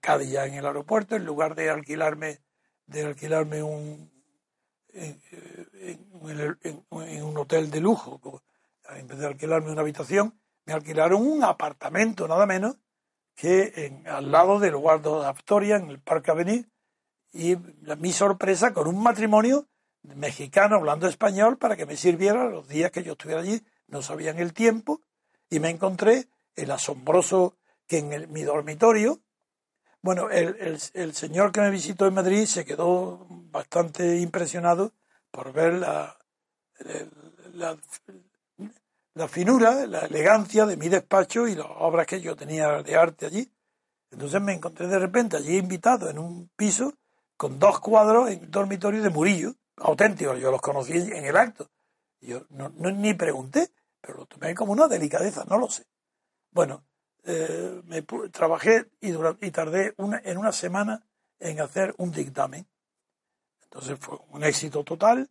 cada día en el aeropuerto, en lugar de alquilarme de alquilarme un, en, un hotel de lujo. En vez de alquilarme una habitación, me alquilaron un apartamento, nada menos, que en, al lado del Guardo de Astoria, en el Parque Avenir, y mi sorpresa con un matrimonio mexicano hablando español para que me sirviera los días que yo estuviera allí. No sabían el tiempo y me encontré el asombroso que en mi dormitorio bueno, el, el, señor que me visitó en Madrid se quedó bastante impresionado por ver la finura, la elegancia de mi despacho y las obras que yo tenía de arte allí. Entonces me encontré de repente allí invitado en un piso con dos cuadros en dormitorio de Murillo, auténticos, yo los conocí en el acto. Yo no, ni pregunté, pero lo tomé como una delicadeza, no lo sé. Bueno, eh, me, trabajé y, y tardé una, en una semana en hacer un dictamen. Entonces fue un éxito total,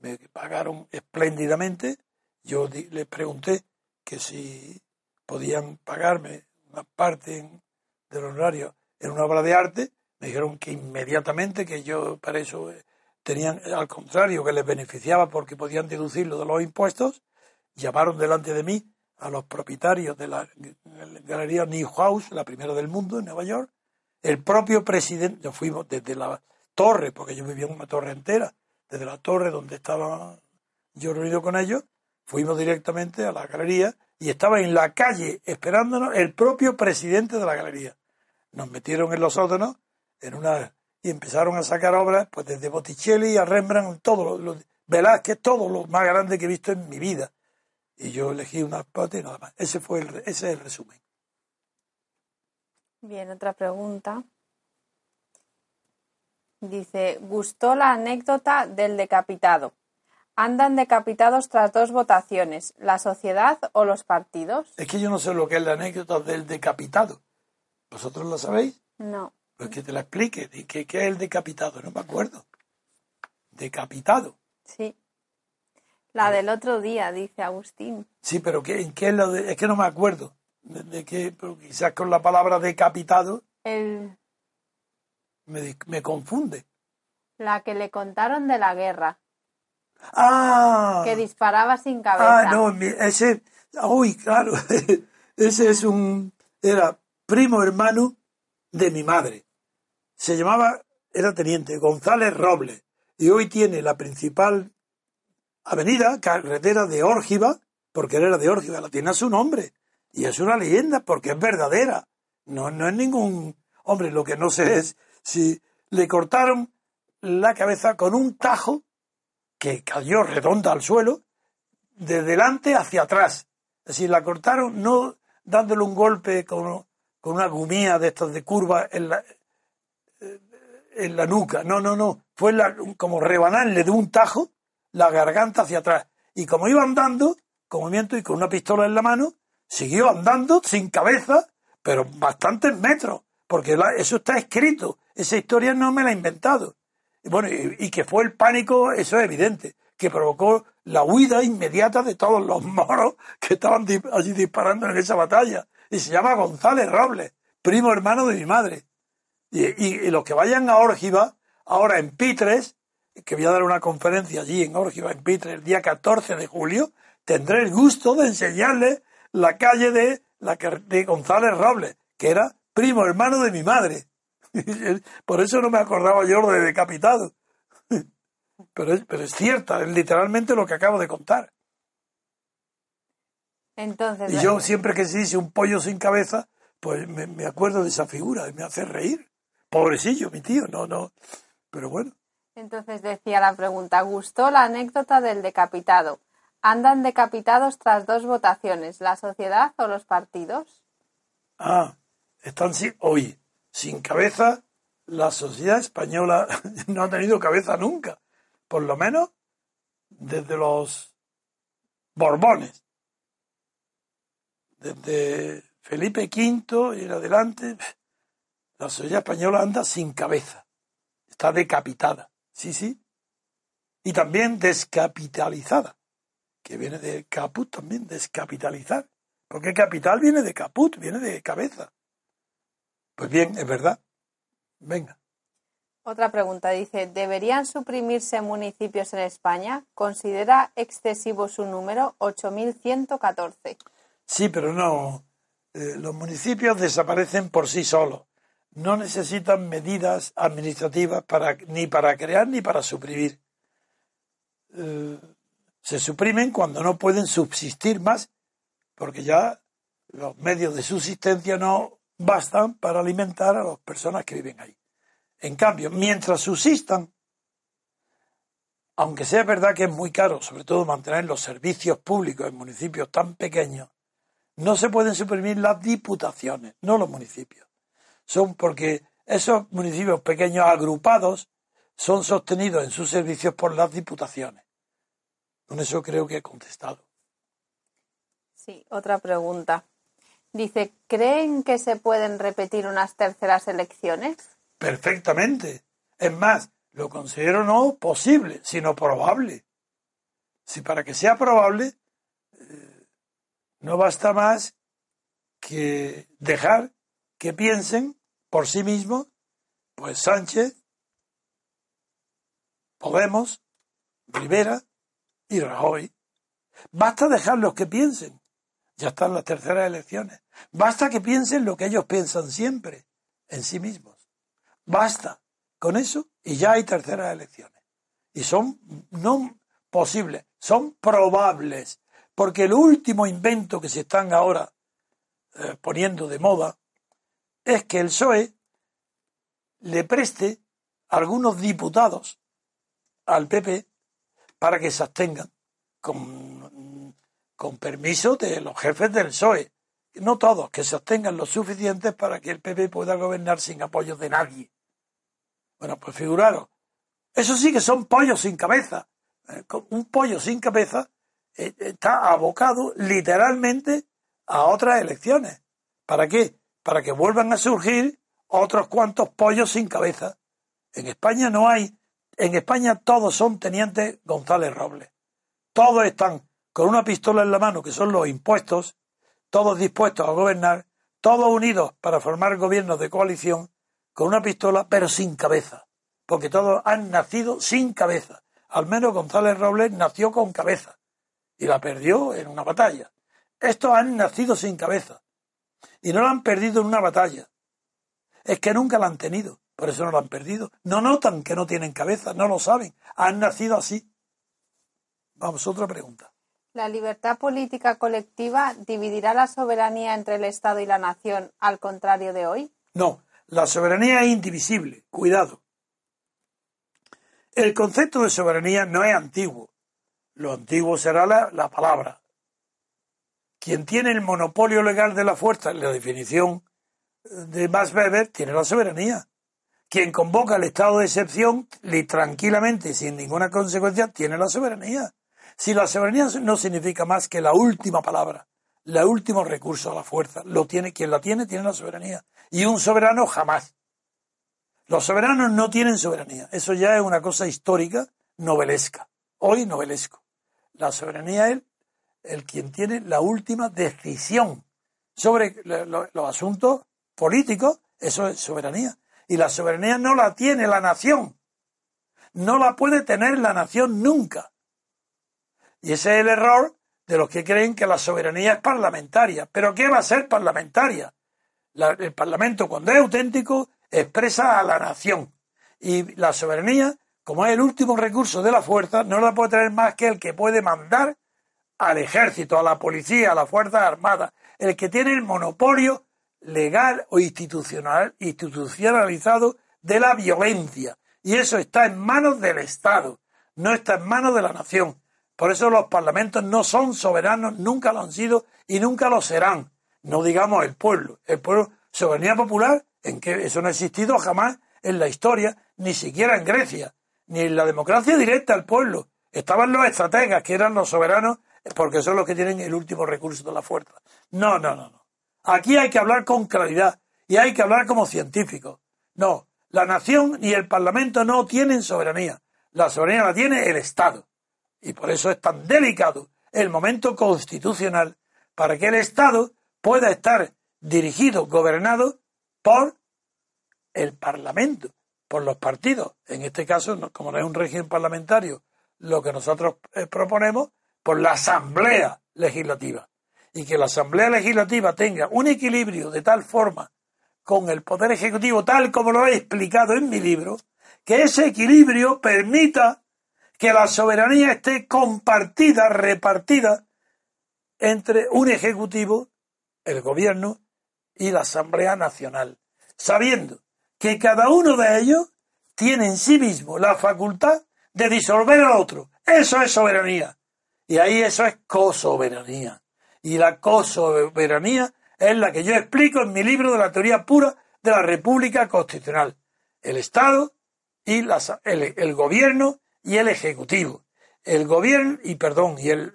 me pagaron espléndidamente. Yo les pregunté que si podían pagarme una parte del honorario en una obra de arte. Me dijeron que inmediatamente, que yo para eso eh, tenían, al contrario, que les beneficiaba porque podían deducirlo de los impuestos. Llamaron delante de mí a los propietarios de la galería House, la primera del mundo en Nueva York, el propio presidente, nos fuimos desde la torre, porque yo vivía en una torre entera, desde la torre donde estaba yo reunido con ellos, fuimos directamente a la galería y estaba en la calle esperándonos el propio presidente de la galería. Nos metieron en los sótanos en una y empezaron a sacar obras, pues desde Botticelli a Rembrandt, todo lo, Velázquez, todo lo más grande que he visto en mi vida. Y yo elegí una parte y nada más. Ese fue el, ese es el resumen. Bien, otra pregunta. Dice, gustó la anécdota del decapitado. Andan decapitados tras dos votaciones, ¿la sociedad o los partidos? Es que yo no sé lo que es la anécdota del decapitado. ¿Vosotros lo sabéis? No. Pues que te la explique. ¿Qué, qué es el decapitado? No me acuerdo. Decapitado. Sí. La del otro día, dice Agustín. Sí, pero ¿qué, ¿en qué es lo de, Es que no me acuerdo de, que quizás con la palabra decapitado El... me, me confunde. La que le contaron de la guerra. Ah. Que disparaba sin cabeza. Ah, no, ese, uy, claro, ese es un, era primo hermano de mi madre. Se llamaba, era teniente González Robles, y hoy tiene la principal avenida, carretera de Órgiva, porque él era de Órgiva, la tiene a su nombre. Y es una leyenda porque es verdadera. No, no es ningún. Hombre, lo que no sé es si le cortaron la cabeza con un tajo que cayó redonda al suelo, de delante hacia atrás. Es decir, la cortaron no dándole un golpe con, con una gumía de estas de curva en la, en la nuca. No, no, no. Fue la, como rebanarle de un tajo la garganta hacia atrás. Y como iba andando, con movimiento y con una pistola en la mano, siguió andando sin cabeza, pero bastantes metros, porque eso está escrito, esa historia no me la he inventado. Y bueno, y, que fue el pánico, eso es evidente, que provocó la huida inmediata de todos los moros que estaban allí disparando en esa batalla. Y se llama González Robles, primo hermano de mi madre. Y, los que vayan a Órgiva, ahora en Pitres, que voy a dar una conferencia allí en Órgiva, en Pitres, el día 14 de julio, tendré el gusto de enseñarles la calle de, la, de González Robles, que era primo hermano de mi madre. Por eso no me acordaba yo de decapitado. Pero es, pero es cierta, es literalmente lo que acabo de contar. Entonces, y yo siempre que se dice un pollo sin cabeza, pues me, me acuerdo de esa figura y me hace reír. Pobrecillo, mi tío, no, no. Pero bueno. Entonces decía la pregunta, ¿gustó la anécdota del decapitado? andan decapitados tras dos votaciones, la sociedad o los partidos. Ah, están sin, hoy sin cabeza. La sociedad española no ha tenido cabeza nunca, por lo menos desde los Borbones, desde Felipe V y en adelante, la sociedad española anda sin cabeza, está decapitada, sí, sí, y también descapitalizada que viene de caput también, descapitalizar. Porque capital viene de caput, viene de cabeza. Pues bien, es verdad. Venga. Otra pregunta dice, ¿deberían suprimirse municipios en España? ¿Considera excesivo su número 8.114? Sí, pero no. Eh, los municipios desaparecen por sí solos. No necesitan medidas administrativas para, ni para crear ni para suprimir. Eh, se suprimen cuando no pueden subsistir más, porque ya los medios de subsistencia no bastan para alimentar a las personas que viven ahí. En cambio, mientras subsistan, aunque sea verdad que es muy caro, sobre todo mantener los servicios públicos en municipios tan pequeños, no se pueden suprimir las diputaciones, no los municipios. Son porque esos municipios pequeños agrupados son sostenidos en sus servicios por las diputaciones. Con eso creo que he contestado. Sí, otra pregunta. Dice, ¿creen que se pueden repetir unas terceras elecciones? Perfectamente. Es más, lo considero no posible, sino probable. Si para que sea probable, eh, no basta más que dejar que piensen por sí mismos, pues Sánchez, Podemos, Rivera y Rajoy. Basta dejarlos que piensen. Ya están las terceras elecciones. Basta que piensen lo que ellos piensan siempre, en sí mismos. Basta con eso y ya hay terceras elecciones. Y son no posibles, son probables. Porque el último invento que se están ahora eh, poniendo de moda es que el PSOE le preste algunos diputados al PP para que se abstengan con, con permiso de los jefes del PSOE. No todos, que se abstengan lo suficientes para que el PP pueda gobernar sin apoyo de nadie. Bueno, pues figuraros, eso sí que son pollos sin cabeza. Eh, un pollo sin cabeza eh, está abocado literalmente a otras elecciones. ¿Para qué? Para que vuelvan a surgir otros cuantos pollos sin cabeza. En España no hay, en España todos son tenientes González Robles. Todos están con una pistola en la mano, que son los impuestos, todos dispuestos a gobernar, todos unidos para formar gobiernos de coalición, con una pistola, pero sin cabeza. Porque todos han nacido sin cabeza. Al menos González Robles nació con cabeza y la perdió en una batalla. Estos han nacido sin cabeza y no la han perdido en una batalla. Es que nunca la han tenido, por eso no la han perdido. No notan que no tienen cabeza, no lo saben. Han nacido así. Vamos, otra pregunta. ¿La libertad política colectiva dividirá la soberanía entre el Estado y la nación al contrario de hoy? No, la soberanía es indivisible. Cuidado. El concepto de soberanía no es antiguo. Lo antiguo será la, palabra. Quien tiene el monopolio legal de la fuerza, la definición de Max Weber, tiene la soberanía. Quien convoca el estado de excepción, tranquilamente, sin ninguna consecuencia, tiene la soberanía. Si la soberanía no significa más que la última palabra, el último recurso a la fuerza, lo tiene, quien la tiene, tiene la soberanía. Y un soberano jamás. Los soberanos no tienen soberanía. Eso ya es una cosa histórica, novelesca. Hoy novelesco. La soberanía es el, quien tiene la última decisión sobre los asuntos políticos. Eso es soberanía. Y la soberanía no la tiene la nación. No la puede tener la nación nunca. Y ese es el error de los que creen que la soberanía es parlamentaria. ¿Pero qué va a ser parlamentaria? el Parlamento, cuando es auténtico, expresa a la nación. Y la soberanía, como es el último recurso de la fuerza, no la puede tener más que el que puede mandar al ejército, a la policía, a las Fuerzas Armadas, el que tiene el monopolio legal o institucional, institucionalizado de la violencia. Y eso está en manos del Estado, no está en manos de la nación. Por eso los parlamentos no son soberanos, nunca lo han sido y nunca lo serán. No digamos el pueblo. El pueblo, soberanía popular, en que eso no ha existido jamás en la historia, ni siquiera en Grecia, ni en la democracia directa al pueblo. Estaban los estrategas, que eran los soberanos, porque son los que tienen el último recurso de la fuerza. No, no, no, no. Aquí hay que hablar con claridad y hay que hablar como científicos. No, la nación ni el parlamento no tienen soberanía. La soberanía la tiene el Estado. Y por eso es tan delicado el momento constitucional para que el Estado pueda estar dirigido, gobernado por el Parlamento, por los partidos. En este caso, como no es un régimen parlamentario, lo que nosotros eh, proponemos, por la Asamblea Legislativa. Y que la Asamblea Legislativa tenga un equilibrio de tal forma con el Poder Ejecutivo, tal como lo he explicado en mi libro, que ese equilibrio permita que la soberanía esté compartida, repartida entre un ejecutivo, el gobierno y la Asamblea Nacional, sabiendo que cada uno de ellos tiene en sí mismo la facultad de disolver al otro. Eso es soberanía. Y ahí eso es cosoberanía. Y la cosoberanía es la que yo explico en mi libro de la teoría pura de la República Constitucional. El Estado y el, gobierno y el Ejecutivo. El gobierno, y perdón, y, el,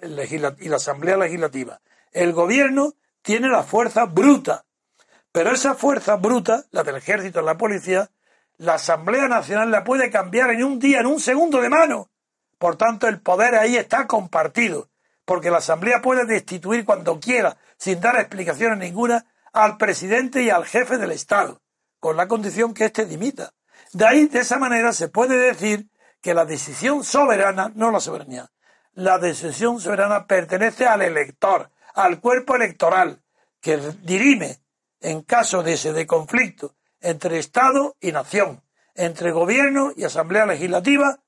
y la Asamblea Legislativa. El gobierno tiene la fuerza bruta. Pero esa fuerza bruta, la del ejército, la policía, la Asamblea Nacional la puede cambiar en un día, en un segundo de mano. Por tanto, el poder ahí está compartido, porque la Asamblea puede destituir cuando quiera, sin dar explicaciones ninguna, al presidente y al jefe del Estado, con la condición que éste dimita. De ahí, de esa manera, se puede decir que la decisión soberana, no la soberanía, la decisión soberana pertenece al elector, al cuerpo electoral, que dirime en caso de ese de conflicto entre Estado y nación, entre gobierno y asamblea legislativa,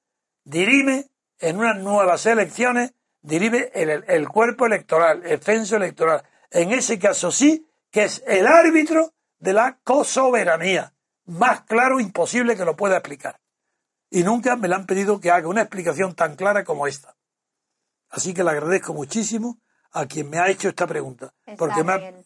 dirime en unas nuevas elecciones, dirime el, el cuerpo electoral, el censo electoral. En ese caso sí, que es el árbitro de la cosoberanía. Más claro imposible que lo pueda explicar. Y nunca me le han pedido que haga una explicación tan clara como esta. Así que le agradezco muchísimo a quien me ha hecho esta pregunta. porque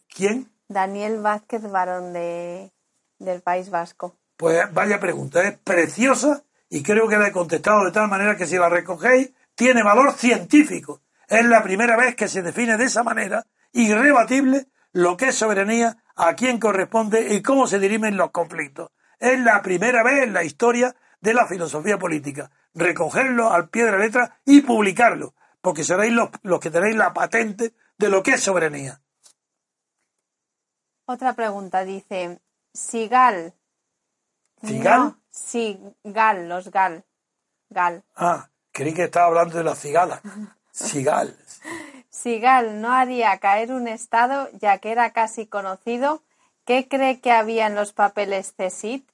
¿Quién? Daniel Vázquez Varón de, del País Vasco. Pues vaya pregunta, es preciosa y creo que la he contestado de tal manera que si la recogéis tiene valor científico. Es la primera vez que se define de esa manera, irrebatible, lo que es soberanía, a quién corresponde y cómo se dirimen los conflictos. Es la primera vez en la historia de la filosofía política. Recogerlo al pie de la letra y publicarlo, porque seréis los, los que tenéis la patente de lo que es soberanía. Otra pregunta dice, Sigal. ¿Cigal? Sigal, los gal. Gal. Ah, creí que estaba hablando de la cigala. Sigal. Sigal no haría caer un Estado ya que era casi conocido. ¿Qué cree que había en los papeles CESIT?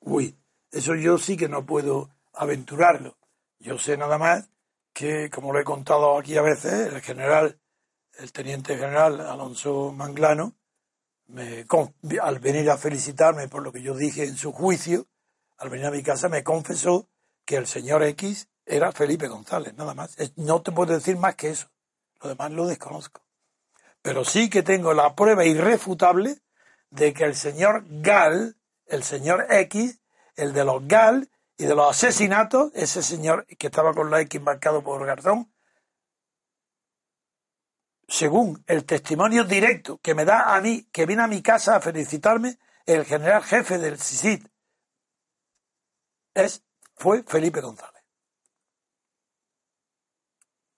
Uy, eso yo sí que no puedo aventurarlo. Yo sé nada más que, como lo he contado aquí a veces, el general, el teniente general Alonso Manglano, me, al venir a felicitarme por lo que yo dije en su juicio, al venir a mi casa me confesó que el señor X era Felipe González, nada más. No te puedo decir más que eso. Lo demás lo desconozco. Pero sí que tengo la prueba irrefutable de que el señor Gal, el señor X, el de los Gal y de los asesinatos, ese señor que estaba con la X marcado por Garzón, según el testimonio directo que me da a mí, que viene a mi casa a felicitarme, el general jefe del CICID, es, fue Felipe González.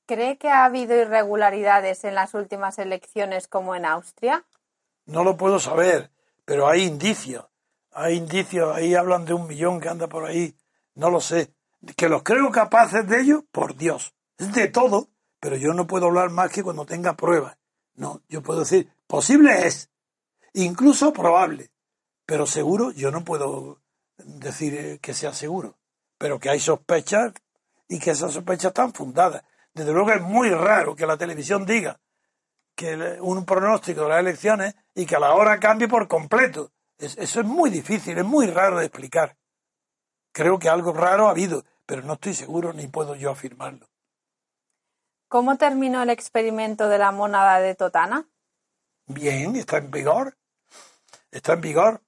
¿Cree que ha habido irregularidades en las últimas elecciones como en Austria? No lo puedo saber, pero hay indicios. Hay indicios, ahí hablan de un millón que anda por ahí. No lo sé. Que los creo capaces de ello, por Dios. Es de todo, pero yo no puedo hablar más que cuando tenga pruebas. No, yo puedo decir, posible es, incluso probable, pero seguro yo no puedo decir eh, que sea seguro, pero que hay sospechas y que esas sospechas están fundadas. Desde luego es muy raro que la televisión diga que un pronóstico de las elecciones y que a la hora cambie por completo. Eso es muy difícil, es muy raro de explicar. Creo que algo raro ha habido, pero no estoy seguro ni puedo yo afirmarlo. ¿Cómo terminó el experimento de la mónada de Totana? Bien, está en vigor. Está en vigor.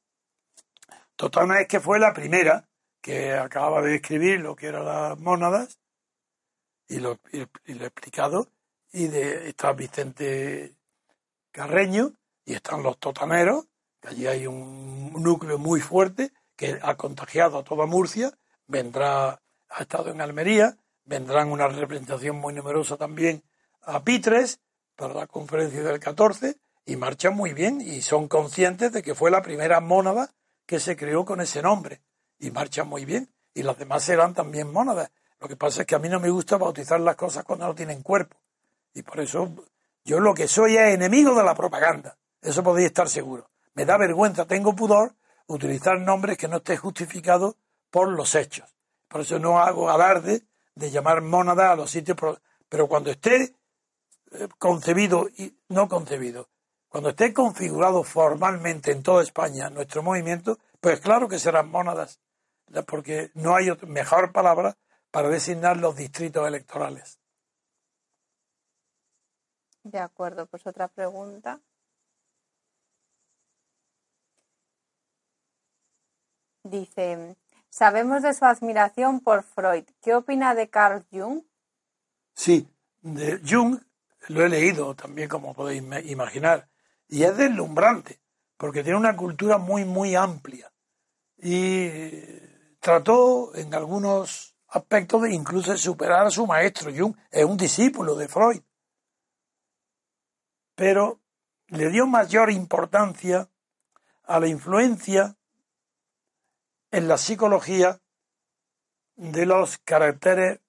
Totana es que fue la primera que acababa de escribir lo que eran las mónadas y lo, he explicado. Y de, está Vicente Carreño y están los totaneros, allí hay un núcleo muy fuerte que ha contagiado a toda Murcia, vendrá, ha estado en Almería, vendrán una representación muy numerosa también a Pitres para la conferencia del 14 y marchan muy bien y son conscientes de que fue la primera mónada que se creó con ese nombre y marchan muy bien y las demás serán también mónadas. Lo que pasa es que a mí no me gusta bautizar las cosas cuando no tienen cuerpo y por eso yo lo que soy es enemigo de la propaganda. Eso podéis estar seguro. Me da vergüenza, tengo pudor utilizar nombres que no estén justificados por los hechos. Por eso no hago alarde de llamar mónada a los sitios, pero cuando esté eh, concebido y no concebido, cuando esté configurado formalmente en toda España nuestro movimiento, pues claro que serán mónadas. porque no hay mejor palabra para designar los distritos electorales. De acuerdo, pues otra pregunta. Dice, sabemos de su admiración por Freud. ¿Qué opina de Carl Jung? Sí, de Jung lo he leído también, como podéis imaginar, y es deslumbrante, porque tiene una cultura muy, muy amplia. Y trató en algunos aspectos de incluso superar a su maestro. Jung es un discípulo de Freud. Pero le dio mayor importancia a la influencia en la psicología de los caracteres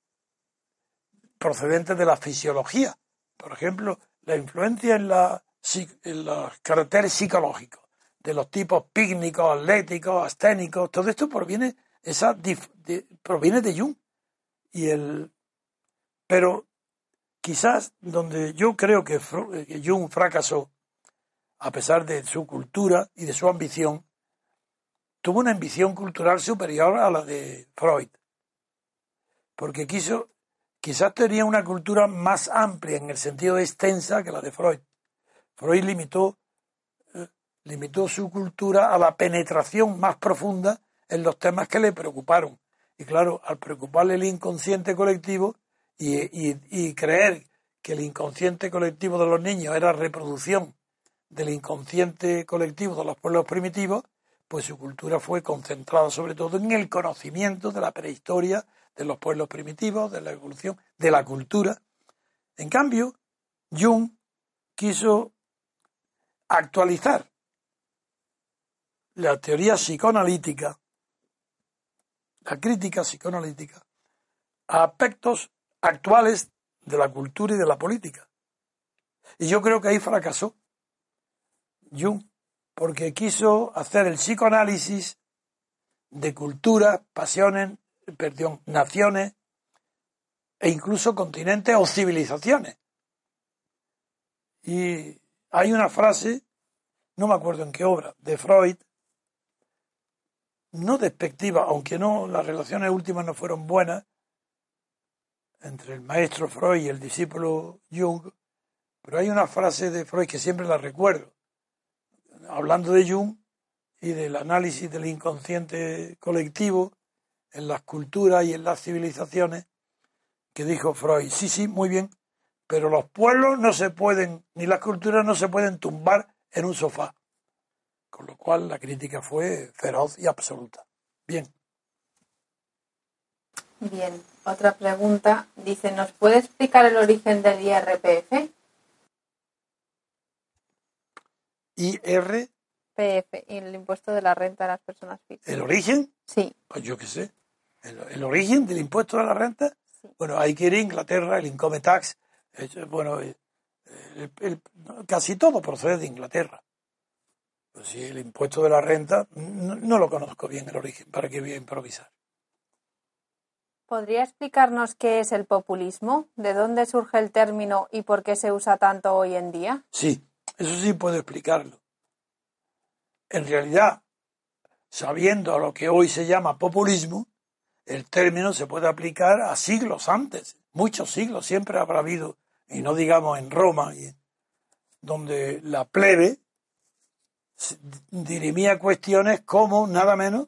procedentes de la fisiología. Por ejemplo, la influencia en, los caracteres psicológicos de los tipos pícnicos, atléticos, asténicos, todo esto proviene, esa, de, proviene de Jung. Y el, pero quizás donde yo creo que Jung fracasó, a pesar de su cultura y de su ambición, tuvo una ambición cultural superior a la de Freud, porque quiso, quizás tenía una cultura más amplia en el sentido extensa que la de Freud. Freud limitó, eh, limitó su cultura a la penetración más profunda en los temas que le preocuparon. Y claro, al preocuparle el inconsciente colectivo y creer que el inconsciente colectivo de los niños era reproducción del inconsciente colectivo de los pueblos primitivos, pues su cultura fue concentrada sobre todo en el conocimiento de la prehistoria, de los pueblos primitivos, de la evolución, de la cultura. En cambio, Jung quiso actualizar la teoría psicoanalítica, la crítica psicoanalítica, a aspectos actuales de la cultura y de la política. Y yo creo que ahí fracasó Jung porque quiso hacer el psicoanálisis de culturas, pasiones, perdón, naciones e incluso continentes o civilizaciones. Y hay una frase, no me acuerdo en qué obra, de Freud, no despectiva, aunque no las relaciones últimas no fueron buenas entre el maestro Freud y el discípulo Jung, pero hay una frase de Freud que siempre la recuerdo, hablando de Jung y del análisis del inconsciente colectivo en las culturas y en las civilizaciones, que dijo Freud, sí, sí, muy bien, pero los pueblos no se pueden, ni las culturas no se pueden tumbar en un sofá. Con lo cual la crítica fue feroz y absoluta. Bien. Bien, otra pregunta. Dice, ¿nos puede explicar el origen del IRPF? IR. PF, el impuesto de la renta de las personas físicas. ¿El origen? Sí. Pues yo qué sé. ¿El, origen del impuesto de la renta? Bueno, hay que ir a Inglaterra, el income tax. Bueno, casi todo procede de Inglaterra. Pues sí, el impuesto de la renta, no, lo conozco bien el origen, para que voy a improvisar. ¿Podría explicarnos qué es el populismo? ¿De dónde surge el término y por qué se usa tanto hoy en día? Sí, eso sí puedo explicarlo. En realidad, sabiendo lo que hoy se llama populismo, el término se puede aplicar a siglos antes, muchos siglos, siempre habrá habido, y no digamos en Roma, donde la plebe dirimía cuestiones como nada menos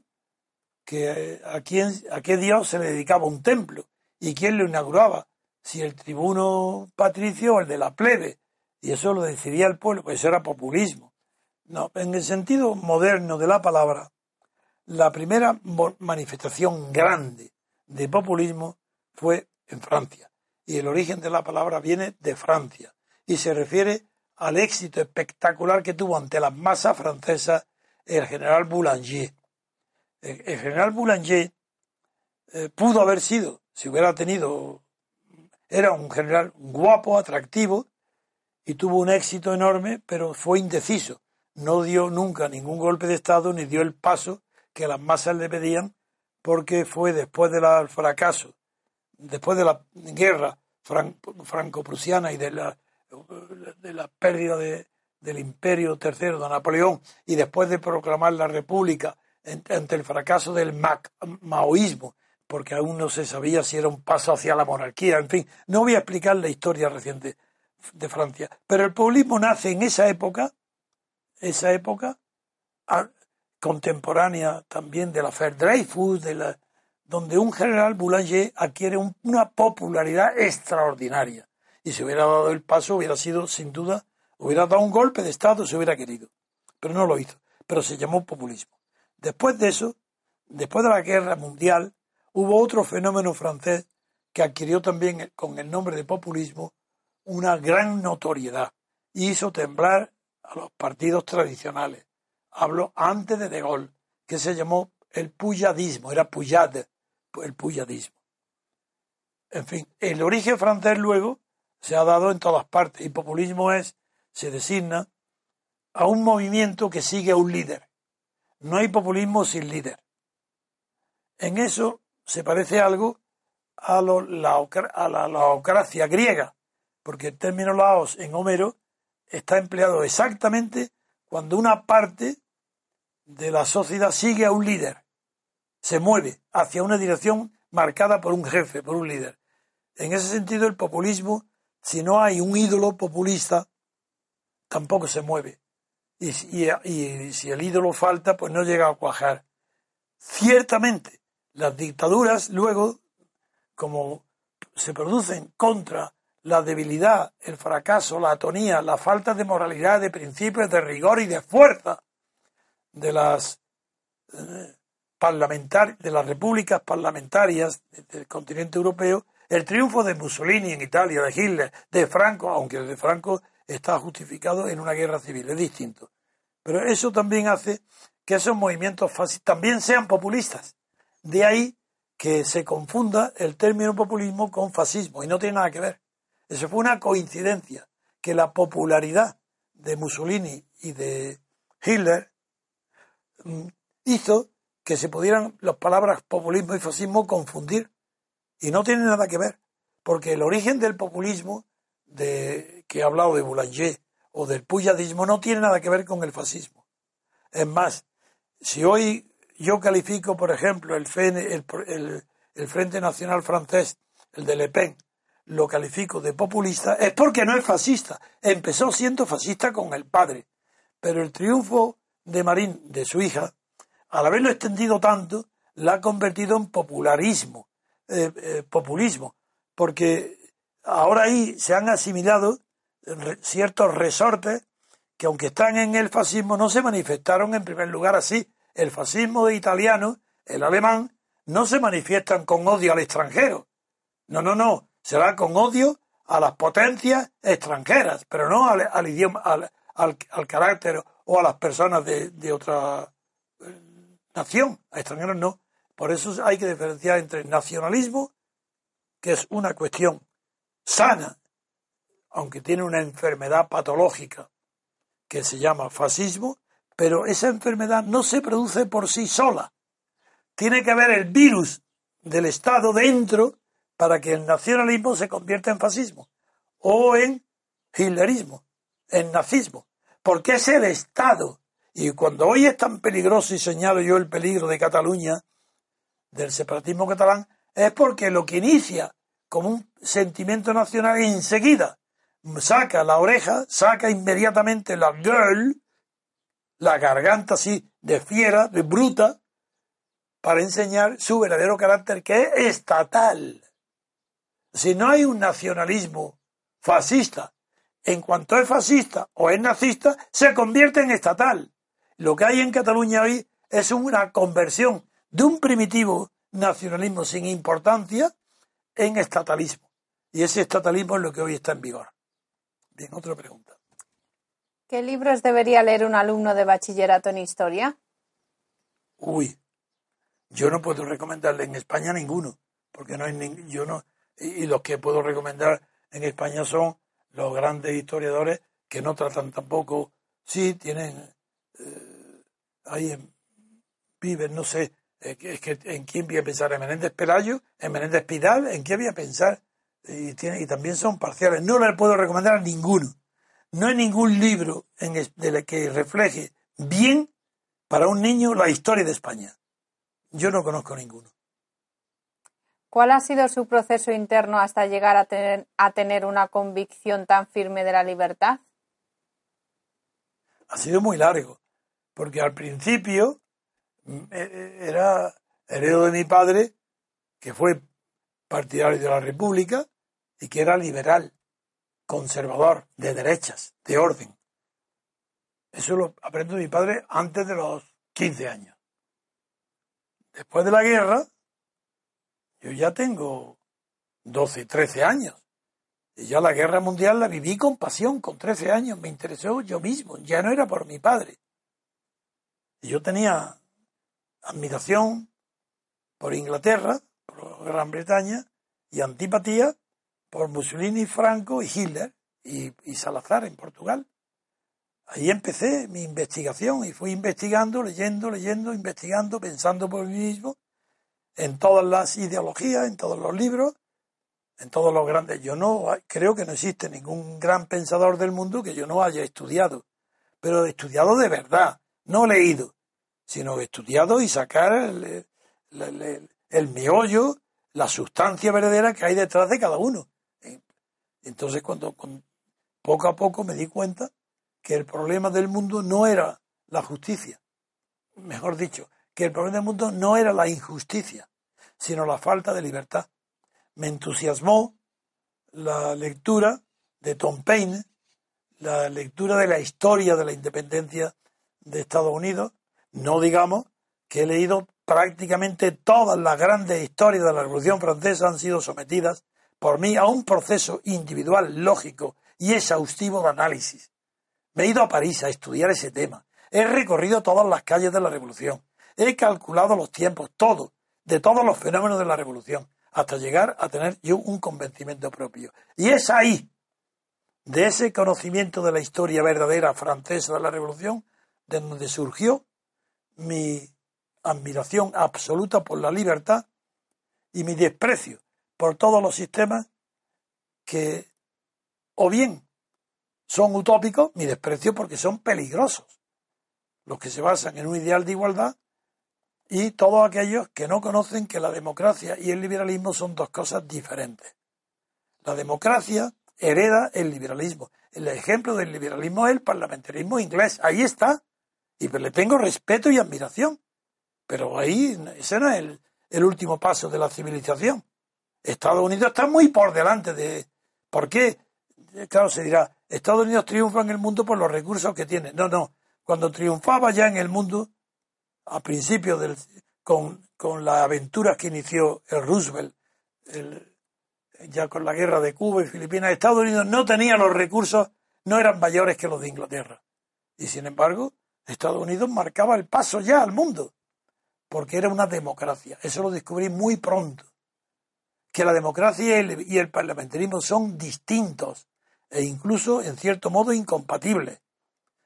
que a, quién, a qué Dios se le dedicaba un templo y quién lo inauguraba, si el tribuno patricio o el de la plebe, y eso lo decidía el pueblo, pues eso era populismo. No, en el sentido moderno de la palabra, la primera manifestación grande de populismo fue en Francia. Y el origen de la palabra viene de Francia. Y se refiere al éxito espectacular que tuvo ante las masas francesas el general Boulanger. El, general Boulanger eh, pudo haber sido, si hubiera tenido, era un general guapo, atractivo, y tuvo un éxito enorme, pero fue indeciso. No dio nunca ningún golpe de Estado ni dio el paso que las masas le pedían, porque fue después del fracaso, después de la guerra franco-prusiana y de la, de la pérdida del imperio tercero de Napoleón y después de proclamar la república ante el fracaso del maoísmo, porque aún no se sabía si era un paso hacia la monarquía, en fin, no voy a explicar la historia reciente de Francia, pero el populismo nace en esa época, esa época contemporánea también de la Fer Dreyfus, de la, donde un general Boulanger adquiere una popularidad extraordinaria. Y si hubiera dado el paso, hubiera sido, sin duda, hubiera dado un golpe de Estado si hubiera querido. Pero no lo hizo. Pero se llamó populismo. Después de eso, después de la guerra mundial, hubo otro fenómeno francés que adquirió también con el nombre de populismo una gran notoriedad y hizo temblar a los partidos tradicionales. Hablo antes de De Gaulle, que se llamó el puyadismo, era puyade, el puyadismo. En fin, el origen francés luego se ha dado en todas partes y populismo es, se designa a un movimiento que sigue a un líder. No hay populismo sin líder. En eso se parece algo a, la, a la laocracia griega, porque el término laos en Homero está empleado exactamente cuando una parte de la sociedad sigue a un líder, se mueve hacia una dirección marcada por un jefe, por un líder. En ese sentido, el populismo, si no hay un ídolo populista, tampoco se mueve. Y, si el ídolo falta, pues no llega a cuajar. Ciertamente, las dictaduras luego, como se producen contra la debilidad, el fracaso, la atonía, la falta de moralidad, de principios, de rigor y de fuerza de las eh, de las repúblicas parlamentarias del continente europeo, el triunfo de Mussolini en Italia, de Hitler, de Franco, aunque el de Franco está justificado en una guerra civil, es distinto. Pero eso también hace que esos movimientos también sean populistas. De ahí que se confunda el término populismo con fascismo, y no tiene nada que ver. Eso fue una coincidencia, que la popularidad de Mussolini y de Hitler mm, hizo que se pudieran las palabras populismo y fascismo confundir. Y no tiene nada que ver, porque el origen del populismo de, que he hablado de Boulanger o del puyadismo no tiene nada que ver con el fascismo. Es más, si hoy yo califico, por ejemplo, el, el, Frente Nacional Francés, el de Le Pen, lo califico de populista, es porque no es fascista. Empezó siendo fascista con el padre. Pero el triunfo de Marín, de su hija, al haberlo extendido tanto, la ha convertido en popularismo, eh, eh, populismo, porque ahora ahí se han asimilado ciertos resortes que aunque están en el fascismo no se manifestaron en primer lugar así. El fascismo de italiano, el alemán, no se manifiestan con odio al extranjero. No, no, no. Será con odio a las potencias extranjeras, pero no al, idioma, al, carácter o a las personas de, de otra eh, nación. A extranjeros no. Por eso hay que diferenciar entre nacionalismo, que es una cuestión sana aunque tiene una enfermedad patológica que se llama fascismo, pero esa enfermedad no se produce por sí sola. Tiene que haber el virus del Estado dentro para que el nacionalismo se convierta en fascismo o en hitlerismo, en nazismo, porque es el Estado. Y cuando hoy es tan peligroso y señalo yo el peligro de Cataluña, del separatismo catalán, es porque lo que inicia como un sentimiento nacional enseguida saca la oreja, saca inmediatamente la girl, la garganta así de fiera, de bruta, para enseñar su verdadero carácter que es estatal. Si no hay un nacionalismo fascista, en cuanto es fascista o es nazista, se convierte en estatal. Lo que hay en Cataluña hoy es una conversión de un primitivo nacionalismo sin importancia en estatalismo. Y ese estatalismo es lo que hoy está en vigor. Bien, otra pregunta. ¿Qué libros debería leer un alumno de bachillerato en historia? Uy, yo no puedo recomendarle en España ninguno, porque no hay yo no y, los que puedo recomendar en España son los grandes historiadores que no tratan tampoco, sí tienen eh, ahí en, viven, no sé, es que, en quién voy a pensar, en Menéndez Pelayo, en Menéndez Pidal, en qué voy a pensar y, tiene, y también son parciales. No le puedo recomendar a ninguno. No hay ningún libro en de que refleje bien para un niño la historia de España. Yo no conozco ninguno. ¿Cuál ha sido su proceso interno hasta llegar a tener, a tener una convicción tan firme de la libertad? Ha sido muy largo, porque al principio mm, e, e, era heredo de mi padre, que fue partidario de la República y que era liberal, conservador, de derechas, de orden. Eso lo aprendo de mi padre antes de los 15 años. Después de la guerra, yo ya tengo 12, 13 años. Y ya la guerra mundial la viví con pasión, con 13 años. Me interesó yo mismo, ya no era por mi padre. Y yo tenía admiración por Inglaterra, por Gran Bretaña, y antipatía por Mussolini, Franco y Hitler y, y Salazar en Portugal. Ahí empecé mi investigación y fui investigando, leyendo, leyendo, investigando, pensando por mí mismo en todas las ideologías, en todos los libros, en todos los grandes. Yo no creo que no existe ningún gran pensador del mundo que yo no haya estudiado, pero estudiado de verdad, no leído, sino estudiado y sacar el, meollo, la sustancia verdadera que hay detrás de cada uno. Entonces, cuando poco a poco me di cuenta que el problema del mundo no era la justicia, mejor dicho, que el problema del mundo no era la injusticia, sino la falta de libertad. Me entusiasmó la lectura de Tom Paine, la lectura de la historia de la independencia de Estados Unidos. No digamos que he leído prácticamente todas las grandes historias de la Revolución Francesa han sido sometidas por mí a un proceso individual, lógico y exhaustivo de análisis. Me he ido a París a estudiar ese tema. He recorrido todas las calles de la Revolución. He calculado los tiempos, todo, de todos los fenómenos de la revolución, hasta llegar a tener yo un convencimiento propio. Y es ahí, de ese conocimiento de la historia verdadera francesa de la revolución, de donde surgió mi admiración absoluta por la libertad y mi desprecio por todos los sistemas que o bien son utópicos, mi desprecio porque son peligrosos, los que se basan en un ideal de igualdad y todos aquellos que no conocen que la democracia y el liberalismo son dos cosas diferentes. La democracia hereda el liberalismo. El ejemplo del liberalismo es el parlamentarismo inglés. Ahí está. Y le tengo respeto y admiración. Pero ahí ese no es el, el último paso de la civilización. Estados Unidos está muy por delante de... ¿Por qué? Claro, se dirá, Estados Unidos triunfa en el mundo por los recursos que tiene. No, no. Cuando triunfaba ya en el mundo, a principios del, con, con las aventuras que inició el Roosevelt, ya con la guerra de Cuba y Filipinas, Estados Unidos no tenía los recursos, no eran mayores que los de Inglaterra. Y sin embargo, Estados Unidos marcaba el paso ya al mundo, porque era una democracia. Eso lo descubrí muy pronto. Que la democracia y el parlamentarismo son distintos e incluso, en cierto modo, incompatibles.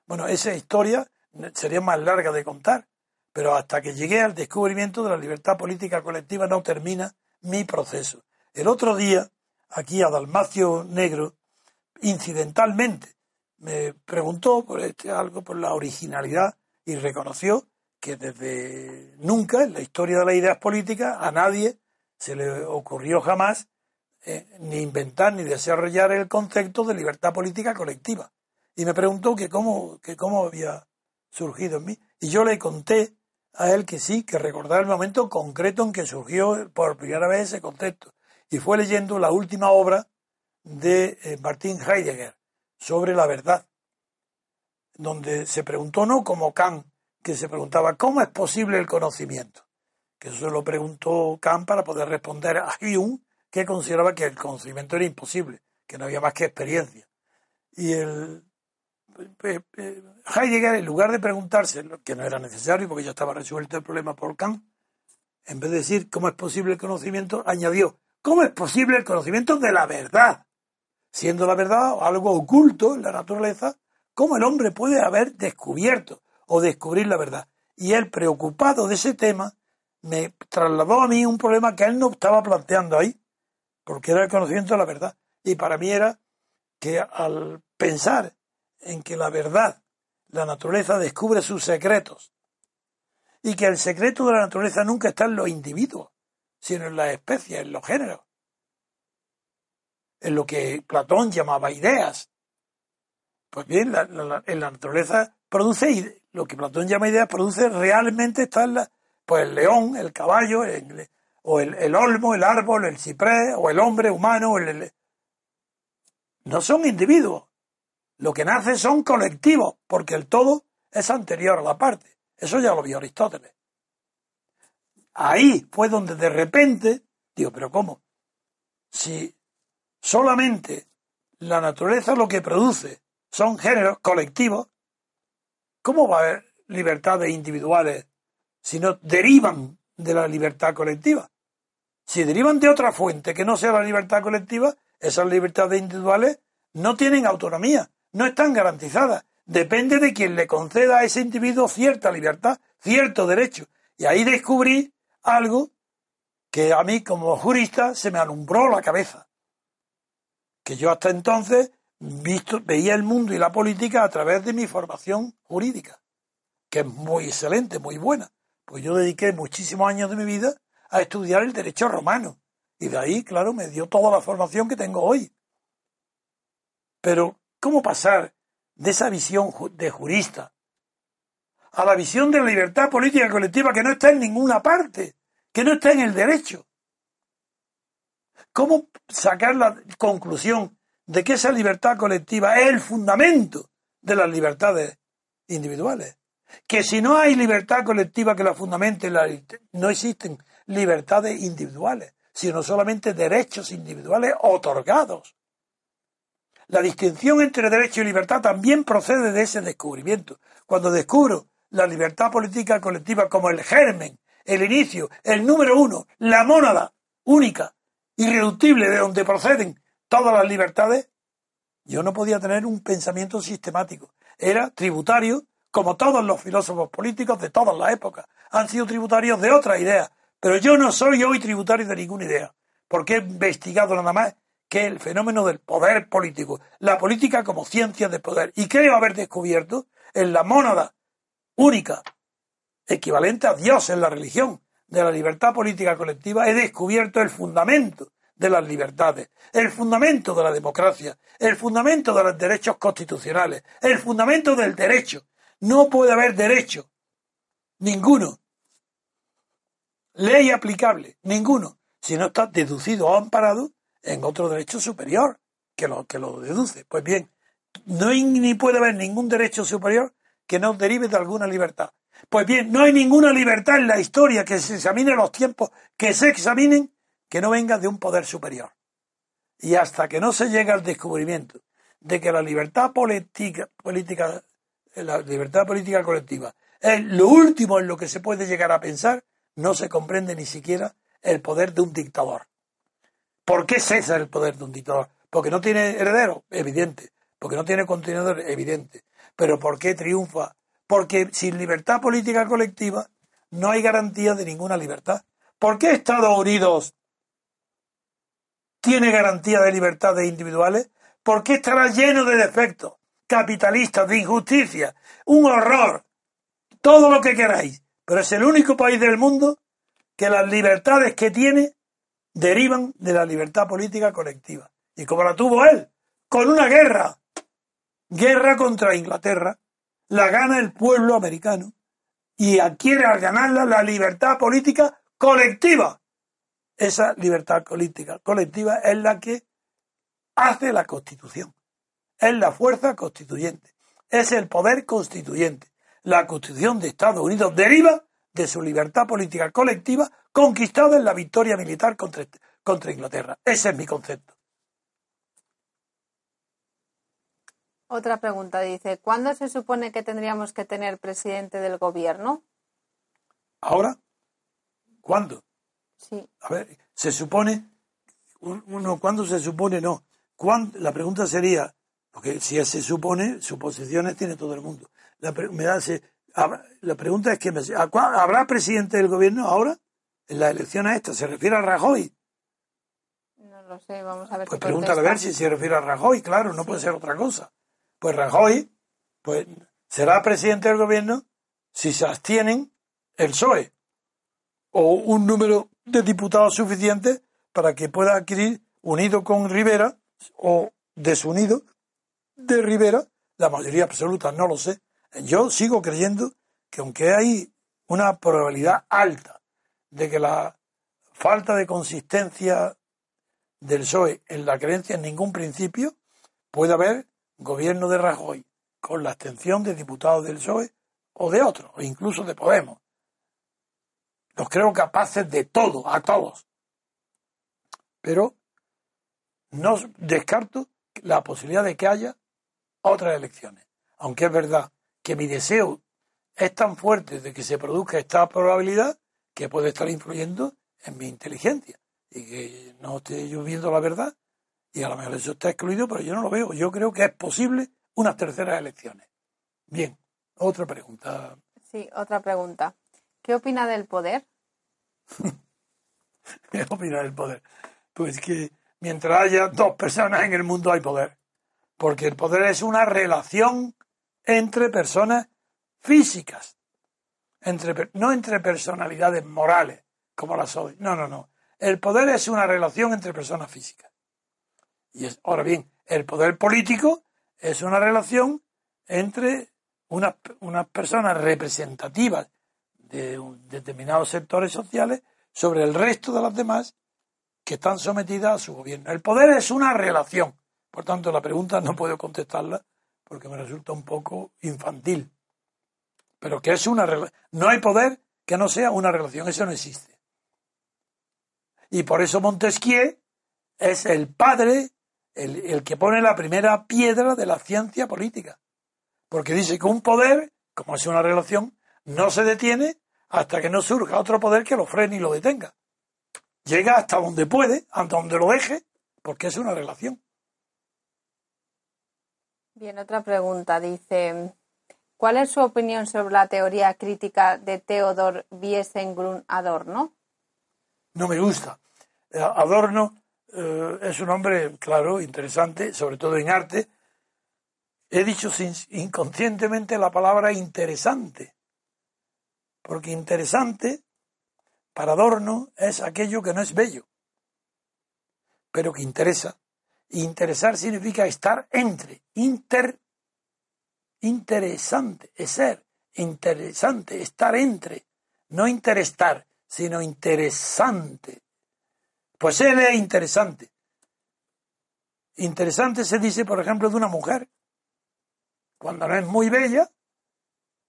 Bueno, esa historia sería más larga de contar, pero hasta que llegué al descubrimiento de la libertad política colectiva no termina mi proceso. El otro día, aquí a Dalmacio Negro, incidentalmente, me preguntó por este, algo, por la originalidad, y reconoció que desde nunca en la historia de las ideas políticas a nadie se le ocurrió jamás eh, ni inventar ni desarrollar el concepto de libertad política colectiva. Y me preguntó que cómo, que cómo había surgido en mí. Y yo le conté a él que sí, que recordar el momento concreto en que surgió por primera vez ese concepto. Y fue leyendo la última obra de eh, Martin Heidegger sobre la verdad, donde se preguntó no como Kant, que se preguntaba cómo es posible el conocimiento, que eso lo preguntó Kant para poder responder a Hume, que consideraba que el conocimiento era imposible, que no había más que experiencia. Y el Heidegger, en lugar de preguntarse, que no era necesario porque ya estaba resuelto el problema por Kant, en vez de decir cómo es posible el conocimiento, añadió, ¿cómo es posible el conocimiento de la verdad? Siendo la verdad algo oculto en la naturaleza, ¿cómo el hombre puede haber descubierto o descubrir la verdad? Y él, preocupado de ese tema, me trasladó a mí un problema que él no estaba planteando ahí, porque era el conocimiento de la verdad. Y para mí era que al pensar en que la verdad, la naturaleza descubre sus secretos y que el secreto de la naturaleza nunca está en los individuos, sino en las especies, en los géneros, en lo que Platón llamaba ideas. Pues bien, la, en la naturaleza produce, lo que Platón llama ideas, produce realmente está en la, pues el león, el caballo, o el, olmo, el árbol, el ciprés, o el hombre humano, el, no son individuos. Lo que nace son colectivos, porque el todo es anterior a la parte. Eso ya lo vio Aristóteles. Ahí fue donde de repente, digo, pero ¿cómo? Si solamente la naturaleza lo que produce son géneros colectivos, ¿cómo va a haber libertades individuales si no derivan de la libertad colectiva? Si derivan de otra fuente que no sea la libertad colectiva, esas libertades individuales no tienen autonomía, no están garantizadas depende de quien le conceda a ese individuo cierta libertad, cierto derecho. Y ahí descubrí algo que a mí como jurista se me alumbró la cabeza. Que yo hasta entonces visto, veía el mundo y la política a través de mi formación jurídica, que es muy excelente, muy buena. Pues yo dediqué muchísimos años de mi vida a estudiar el derecho romano. Y de ahí, claro, me dio toda la formación que tengo hoy. Pero, ¿cómo pasar de esa visión de jurista a la visión de la libertad política colectiva que no está en ninguna parte, que no está en el derecho. ¿Cómo sacar la conclusión de que esa libertad colectiva es el fundamento de las libertades individuales? Que si no hay libertad colectiva que la fundamente, no existen libertades individuales, sino solamente derechos individuales otorgados. La distinción entre derecho y libertad también procede de ese descubrimiento. Cuando descubro la libertad política colectiva como el germen, el inicio, el número uno, la mónada única, irreductible de donde proceden todas las libertades, yo no podía tener un pensamiento sistemático. Era tributario, como todos los filósofos políticos de todas las épocas. Han sido tributarios de otra idea. Pero yo no soy hoy tributario de ninguna idea, porque he investigado nada más que el fenómeno del poder político, la política como ciencia de poder. Y creo haber descubierto en la mónada única, equivalente a Dios en la religión, de la libertad política colectiva, he descubierto el fundamento de las libertades, el fundamento de la democracia, el fundamento de los derechos constitucionales, el fundamento del derecho. No puede haber derecho, ninguno, ley aplicable, ninguno, si no está deducido o amparado en otro derecho superior que lo, que lo deduce. Pues bien, no hay, ni puede haber ningún derecho superior que no derive de alguna libertad. Pues bien, no hay ninguna libertad en la historia que se examine los tiempos, que se examinen, que no venga de un poder superior. Y hasta que no se llegue al descubrimiento de que la libertad política, política la libertad política colectiva es lo último en lo que se puede llegar a pensar, no se comprende ni siquiera el poder de un dictador. ¿Por qué cesa el poder de un dictador? Porque no tiene heredero, evidente. Porque no tiene continuador, evidente. Pero ¿por qué triunfa? Porque sin libertad política colectiva no hay garantía de ninguna libertad. ¿Por qué Estados Unidos tiene garantía de libertades individuales? ¿Por qué estará lleno de defectos, capitalistas, de injusticia, un horror, todo lo que queráis. Pero es el único país del mundo que las libertades que tiene derivan de la libertad política colectiva. ¿Y como la tuvo él? Con una guerra. Guerra contra Inglaterra. La gana el pueblo americano y adquiere al ganarla la libertad política colectiva. Esa libertad política colectiva es la que hace la constitución. Es la fuerza constituyente. Es el poder constituyente. La constitución de Estados Unidos deriva de su libertad política colectiva conquistada en la victoria militar contra, contra Inglaterra. Ese es mi concepto. Otra pregunta dice, ¿cuándo se supone que tendríamos que tener presidente del gobierno? ¿Ahora? ¿Cuándo? Sí. A ver, se supone, uno, ¿cuándo se supone? No. La pregunta sería, porque si se supone, suposiciones tiene todo el mundo. La, me da, la pregunta es que ¿habrá presidente del gobierno ahora? En las elecciones estas, ¿se refiere a Rajoy? No lo sé, vamos a ver. Pues pregúntale a ver si se refiere a Rajoy, claro, no puede ser otra cosa. Pues Rajoy, pues será presidente del gobierno si se abstienen el PSOE o un número de diputados suficiente para que pueda adquirir, unido con Rivera o desunido de Rivera, la mayoría absoluta, no lo sé. Yo sigo creyendo que aunque hay una probabilidad alta de que la falta de consistencia del PSOE en la creencia en ningún principio, puede haber gobierno de Rajoy con la abstención de diputados del PSOE o de otros, o incluso de Podemos. Los creo capaces de todo, a todos. Pero no descarto la posibilidad de que haya otras elecciones. Aunque es verdad que mi deseo es tan fuerte de que se produzca esta probabilidad que puede estar influyendo en mi inteligencia y que no esté yo viendo la verdad y a lo mejor eso está excluido, pero yo no lo veo. Yo creo que es posible unas terceras elecciones. Bien, otra pregunta. Sí, otra pregunta. ¿Qué opina del poder? ¿Qué opina del poder? Pues que mientras haya dos personas en el mundo hay poder. Porque el poder es una relación entre personas físicas. Entre, no entre personalidades morales, como las hoy. No, no, no. El poder es una relación entre personas físicas. Y es, ahora bien, el poder político es una relación entre unas, unas personas representativas de determinados sectores sociales sobre el resto de las demás que están sometidas a su gobierno. El poder es una relación. Por tanto, la pregunta no puedo contestarla porque me resulta un poco infantil. Pero que es una no hay poder que no sea una relación, eso no existe. Y por eso Montesquieu es el padre, el, el que pone la primera piedra de la ciencia política. Porque dice que un poder, como es una relación, no se detiene hasta que no surja otro poder que lo frene y lo detenga. Llega hasta donde puede, hasta donde lo deje, porque es una relación. Bien, otra pregunta. Dice, ¿cuál es su opinión sobre la teoría crítica de Theodor Wiesengrun Adorno? No me gusta. Eh, Adorno eh, es un hombre, claro, interesante, sobre todo en arte. He dicho inconscientemente la palabra interesante porque interesante para Adorno es aquello que no es bello, pero que interesa. Interesar significa estar entre, inter, interesante, es ser, interesante, estar entre, no interestar, sino interesante. Pues él es interesante. Interesante se dice, por ejemplo, de una mujer. Cuando no es muy bella,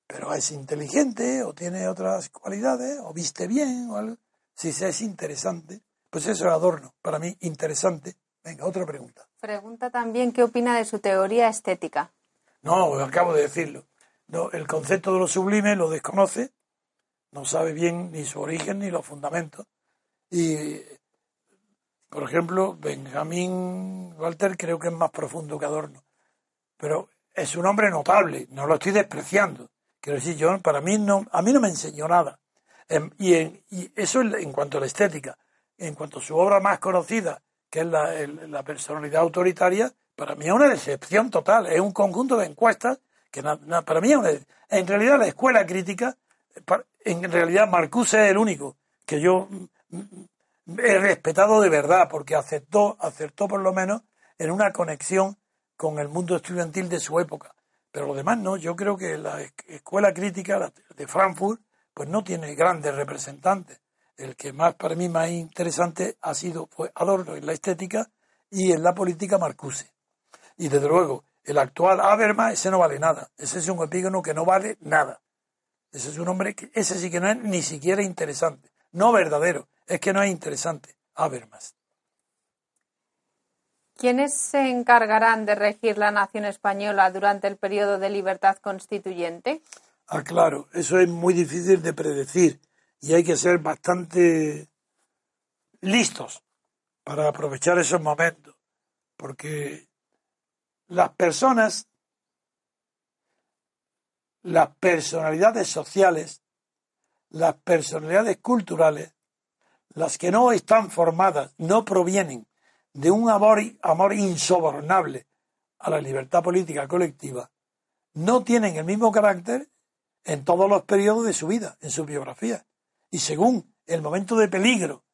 pero es inteligente o tiene otras cualidades o viste bien o algo. Si es interesante, pues eso es adorno. Para mí, interesante. Venga, otra pregunta. Pregunta también qué opina de su teoría estética. No, acabo de decirlo. No, el concepto de lo sublime lo desconoce, no sabe bien ni su origen ni los fundamentos. Y, por ejemplo, Benjamín Walter creo que es más profundo que Adorno. Pero es un hombre notable, no lo estoy despreciando. Quiero decir, yo, para mí no, a mí no me enseñó nada. Em, y, eso en cuanto a la estética. En cuanto a su obra más conocida, que es la, personalidad autoritaria, para mí es una decepción total. Es un conjunto de encuestas que para mí es una, en realidad la escuela crítica, en realidad Marcuse es el único que yo mm, mm, he respetado de verdad, porque aceptó, acertó por lo menos en una conexión con el mundo estudiantil de su época. Pero lo demás no, yo creo que la escuela crítica de Frankfurt pues no tiene grandes representantes. El que más para mí más interesante ha sido fue Adorno en la estética y en la política Marcuse. Y desde luego, el actual Habermas, ese no vale nada. Ese es un epígono que no vale nada. Ese es un hombre que, ese sí que no es ni siquiera interesante. No verdadero, es que no es interesante. Habermas. ¿Quiénes se encargarán de regir la nación española durante el periodo de libertad constituyente? Ah, claro, eso es muy difícil de predecir y hay que ser bastante listos para aprovechar esos momentos, porque las personas, las personalidades sociales, las personalidades culturales, las que no están formadas, no provienen de un amor, amor insobornable a la libertad política colectiva, no tienen el mismo carácter en todos los periodos de su vida, en su biografía. Y según el momento de peligro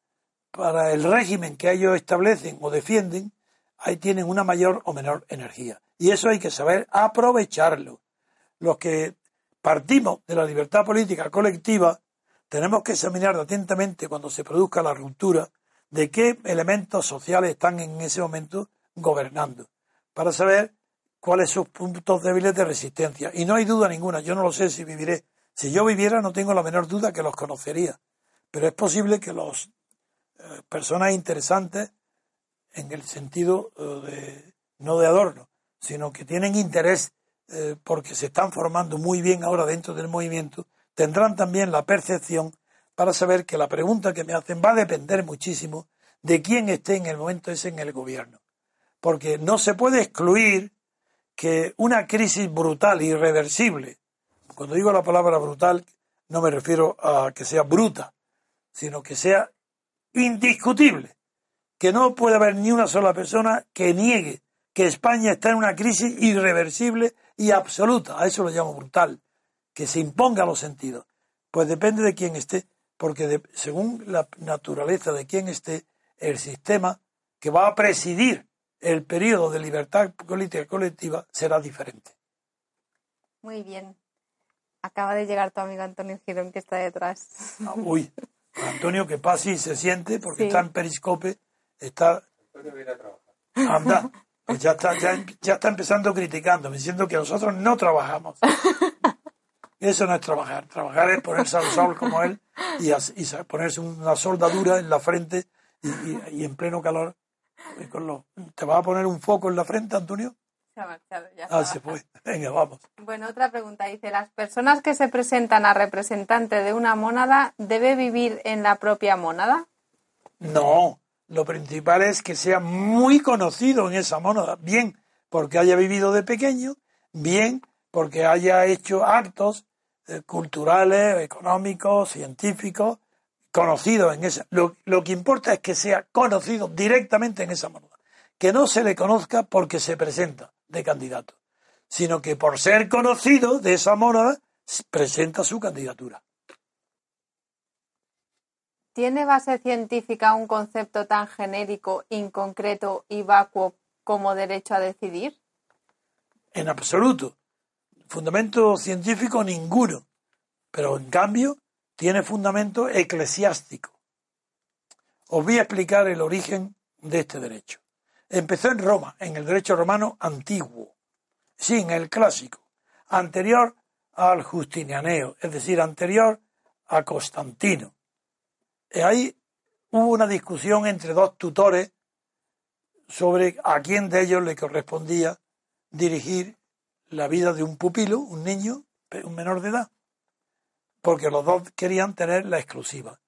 para el régimen que ellos establecen o defienden, ahí tienen una mayor o menor energía. Y eso hay que saber aprovecharlo. Los que partimos de la libertad política colectiva, tenemos que examinar atentamente cuando se produzca la ruptura de qué elementos sociales están en ese momento gobernando, para saber cuáles son sus puntos débiles de resistencia. Y no hay duda ninguna, yo no lo sé si viviré. Si yo viviera no tengo la menor duda que los conocería. Pero es posible que los eh, personas interesantes, en el sentido eh, de, no de adorno, sino que tienen interés eh, porque se están formando muy bien ahora dentro del movimiento, tendrán también la percepción para saber que la pregunta que me hacen va a depender muchísimo de quién esté en el momento ese en el gobierno. Porque no se puede excluir que una crisis brutal, irreversible, cuando digo la palabra brutal, no me refiero a que sea bruta, sino que sea indiscutible, que no puede haber ni una sola persona que niegue que España está en una crisis irreversible y absoluta, a eso lo llamo brutal, que se imponga a los sentidos. Pues depende de quién esté, porque según la naturaleza de quién esté, el sistema que va a presidir el periodo de libertad política colectiva será diferente. Muy bien. Acaba de llegar tu amigo Antonio Girón que está detrás. Ah, uy, Antonio que pasa y se siente porque está en Periscope, está... Antonio viene a trabajar. Anda, pues ya está, ya, está empezando criticando, diciendo que nosotros no trabajamos. Eso no es trabajar. Trabajar es ponerse al sol como él y, ponerse una soldadura en la frente y en pleno calor ¿Te vas a poner un foco en la frente, Antonio? Se ha marchado, ya. Ah, se fue. Venga, vamos. Bueno, otra pregunta. Dice, ¿las personas que se presentan a representante de una mónada debe vivir en la propia mónada? No, lo principal es que sea muy conocido en esa mónada. Bien porque haya vivido de pequeño, bien porque haya hecho actos eh, culturales, económicos, científicos, conocido en esa. Lo, que importa es que sea conocido directamente en esa moneda. Que no se le conozca porque se presenta de candidato, sino que por ser conocido de esa moneda presenta su candidatura. ¿Tiene base científica un concepto tan genérico, inconcreto y vacuo como derecho a decidir? En absoluto. Fundamento científico ninguno. Pero en cambio, tiene fundamento eclesiástico. Os voy a explicar el origen de este derecho. Empezó en Roma, en el derecho romano antiguo, sí, en el clásico, anterior al Justinianeo, es decir, anterior a Constantino. Y ahí hubo una discusión entre dos tutores sobre a quién de ellos le correspondía dirigir la vida de un pupilo, un niño, un menor de edad porque los dos querían tener la exclusiva.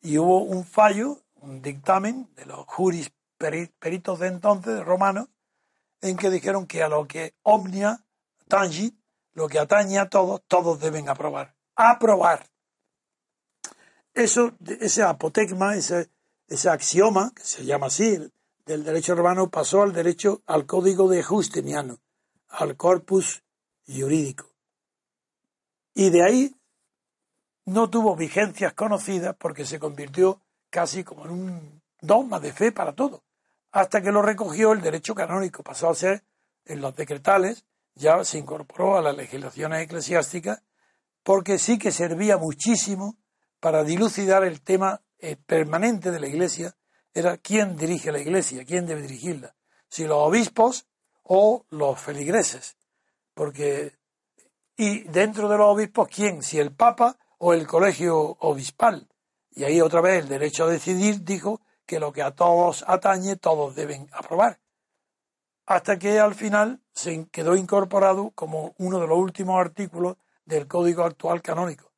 Y hubo un fallo, un dictamen de los juris peritos de entonces, romanos, en que dijeron que a lo que omnia tangit, lo que atañe a todos, todos deben aprobar. Aprobar. Eso, ese apotegma, ese, ese axioma, que se llama así, del derecho romano, pasó al derecho, al código de Justiniano, al corpus jurídico. Y de ahí no tuvo vigencias conocidas porque se convirtió casi como en un dogma de fe para todo, hasta que lo recogió el derecho canónico, pasó a ser en los decretales, ya se incorporó a las legislaciones eclesiásticas, porque sí que servía muchísimo para dilucidar el tema eh, permanente de la Iglesia, era quién dirige la Iglesia, quién debe dirigirla, si los obispos o los feligreses, porque y dentro de los obispos quién, si el Papa o el colegio obispal. Y ahí otra vez el derecho a decidir dijo que lo que a todos atañe, todos deben aprobar. Hasta que al final se quedó incorporado como uno de los últimos artículos del Código actual canónico,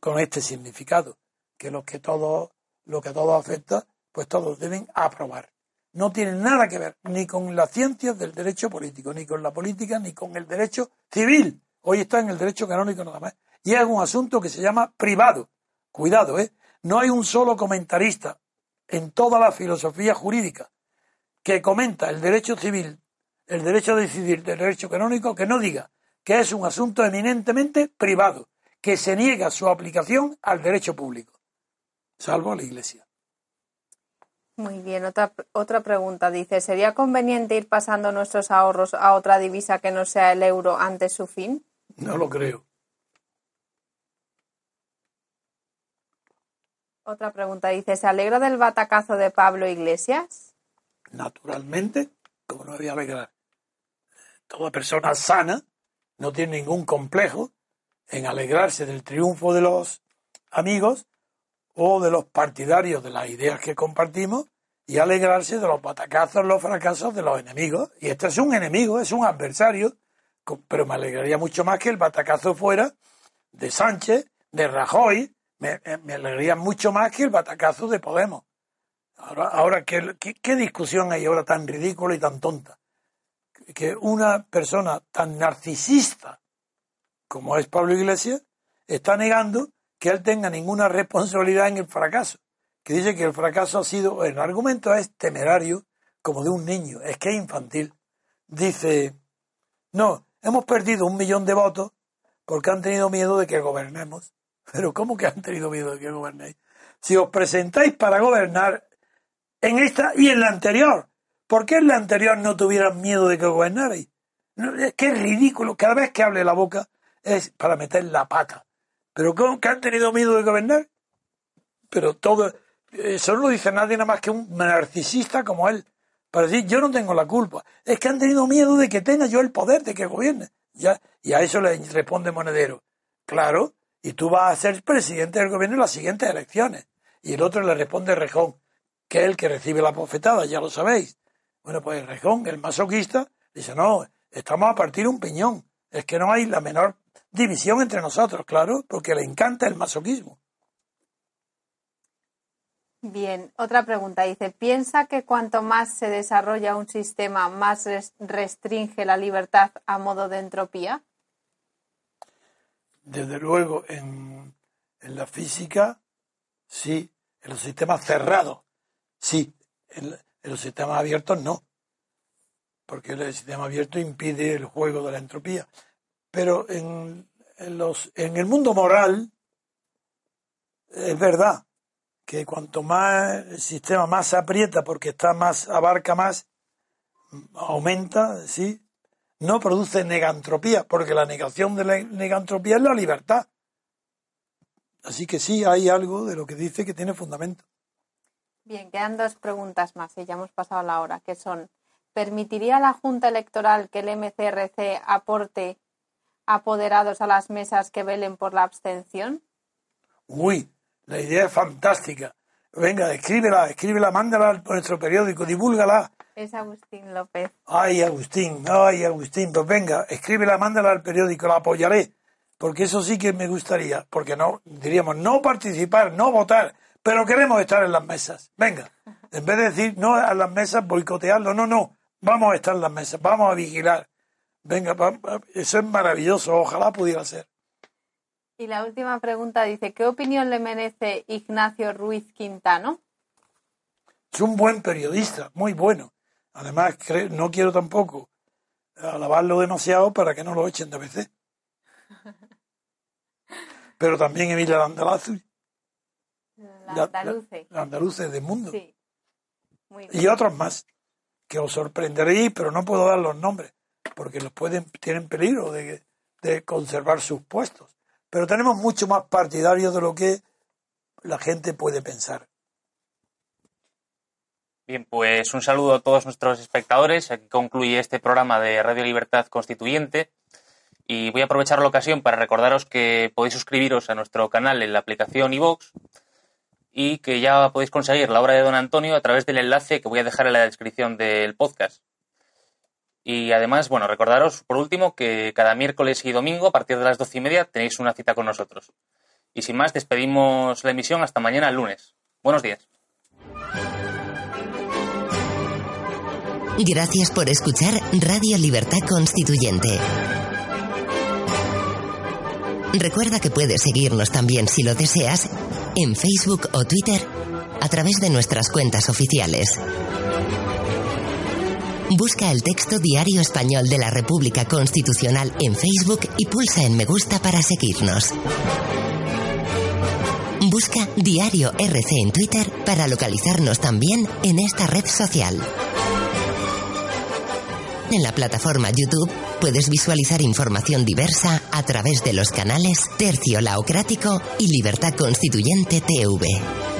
con este significado, que lo que todo, lo que a todos afecta, pues todos deben aprobar. No tiene nada que ver ni con las ciencias del derecho político, ni con la política, ni con el derecho civil. Hoy está en el derecho canónico nada más y es un asunto que se llama privado. Cuidado, ¿eh? No hay un solo comentarista en toda la filosofía jurídica que comenta el derecho civil, el derecho a decidir del derecho canónico, que no diga que es un asunto eminentemente privado, que se niega su aplicación al derecho público, salvo a la Iglesia. Muy bien, otra, otra pregunta dice, ¿sería conveniente ir pasando nuestros ahorros a otra divisa que no sea el euro antes su fin? No lo creo. Otra pregunta dice, ¿se alegra del batacazo de Pablo Iglesias? Naturalmente, como no había alegrar. Toda persona sana no tiene ningún complejo en alegrarse del triunfo de los amigos o de los partidarios de las ideas que compartimos y alegrarse de los batacazos, los fracasos de los enemigos. Y este es un enemigo, es un adversario, pero me alegraría mucho más que el batacazo fuera de Sánchez, de Rajoy, me, alegraría mucho más que el batacazo de Podemos. Ahora, ahora ¿qué, qué discusión hay ahora tan ridícula y tan tonta? Que una persona tan narcisista como es Pablo Iglesias está negando que él tenga ninguna responsabilidad en el fracaso. Que dice que el fracaso ha sido, el argumento es temerario, como de un niño, es que es infantil. Dice, no, hemos perdido un millón de votos porque han tenido miedo de que gobernemos. Pero ¿cómo que han tenido miedo de que gobernéis? Si os presentáis para gobernar en esta y en la anterior, ¿por qué en la anterior no tuvieran miedo de que gobernarais? es que es ridículo, cada vez que hable la boca es para meter la pata. Pero ¿cómo que han tenido miedo de gobernar? Pero todo, eso no lo dice nadie nada más que un narcisista como él. Para decir, yo no tengo la culpa. Es que han tenido miedo de que tenga yo el poder, de que gobierne. Ya, y a eso le responde Monedero. Claro, y tú vas a ser presidente del gobierno en las siguientes elecciones. Y el otro le responde Rejón, que es el que recibe la bofetada, ya lo sabéis. Bueno, pues Rejón, el masoquista, dice, no, estamos a partir un piñón. Es que no hay la menor división entre nosotros, claro, porque le encanta el masoquismo. Bien, otra pregunta dice, ¿piensa que cuanto más se desarrolla un sistema, más restringe la libertad a modo de entropía? Desde luego, en, la física, sí, en los sistemas cerrados, sí, en, en los sistemas abiertos no, porque el sistema abierto impide el juego de la entropía. Pero en, los, en el mundo moral es verdad que cuanto más el sistema más aprieta porque está más, abarca más, aumenta, ¿sí? No produce negantropía, porque la negación de la negantropía es la libertad. Así que sí, hay algo de lo que dice que tiene fundamento. Bien, quedan dos preguntas más y ya hemos pasado la hora, que son, ¿permitiría la Junta Electoral que el MCRC aporte apoderados a las mesas que velen por la abstención? Uy, la idea es fantástica. Venga, escríbela, escríbela, mándala a nuestro periódico, divúlgala. Es Agustín López. Ay, Agustín, ay, Agustín, pues venga, escríbela, mándala al periódico, la apoyaré. Porque eso sí que me gustaría, porque no, diríamos, no participar, no votar, pero queremos estar en las mesas. Venga, en vez de decir no a las mesas, boicotearlo, no, no, vamos a estar en las mesas, vamos a vigilar, Venga, eso es maravilloso, ojalá pudiera ser. Y la última pregunta dice, ¿qué opinión le merece Ignacio Ruiz Quintano? Es un buen periodista, muy bueno. Además, no quiero tampoco alabarlo demasiado para que no lo echen de veces. Pero también Emilia Landalazu. La andaluce. La, andaluce del mundo. Sí. y otros más, que os sorprenderéis, pero no puedo dar los nombres porque los pueden, tienen peligro de, conservar sus puestos. Pero tenemos mucho más partidarios de lo que la gente puede pensar. Bien, pues un saludo a todos nuestros espectadores. Aquí concluye este programa de Radio Libertad Constituyente. Y voy a aprovechar la ocasión para recordaros que podéis suscribiros a nuestro canal en la aplicación iVox y que ya podéis conseguir la obra de Don Antonio a través del enlace que voy a dejar en la descripción del podcast. Y además, bueno, recordaros por último que cada miércoles y domingo a partir de las doce y media tenéis una cita con nosotros. Y sin más, despedimos la emisión hasta mañana el lunes. Buenos días. Gracias por escuchar Radio Libertad Constituyente. Recuerda que puedes seguirnos también si lo deseas en Facebook o Twitter a través de nuestras cuentas oficiales. Busca el texto Diario Español de la República Constitucional en Facebook y pulsa en me gusta para seguirnos. Busca Diario RC en Twitter para localizarnos también en esta red social. En la plataforma YouTube puedes visualizar información diversa a través de los canales Tercio Laocrático y Libertad Constituyente TV.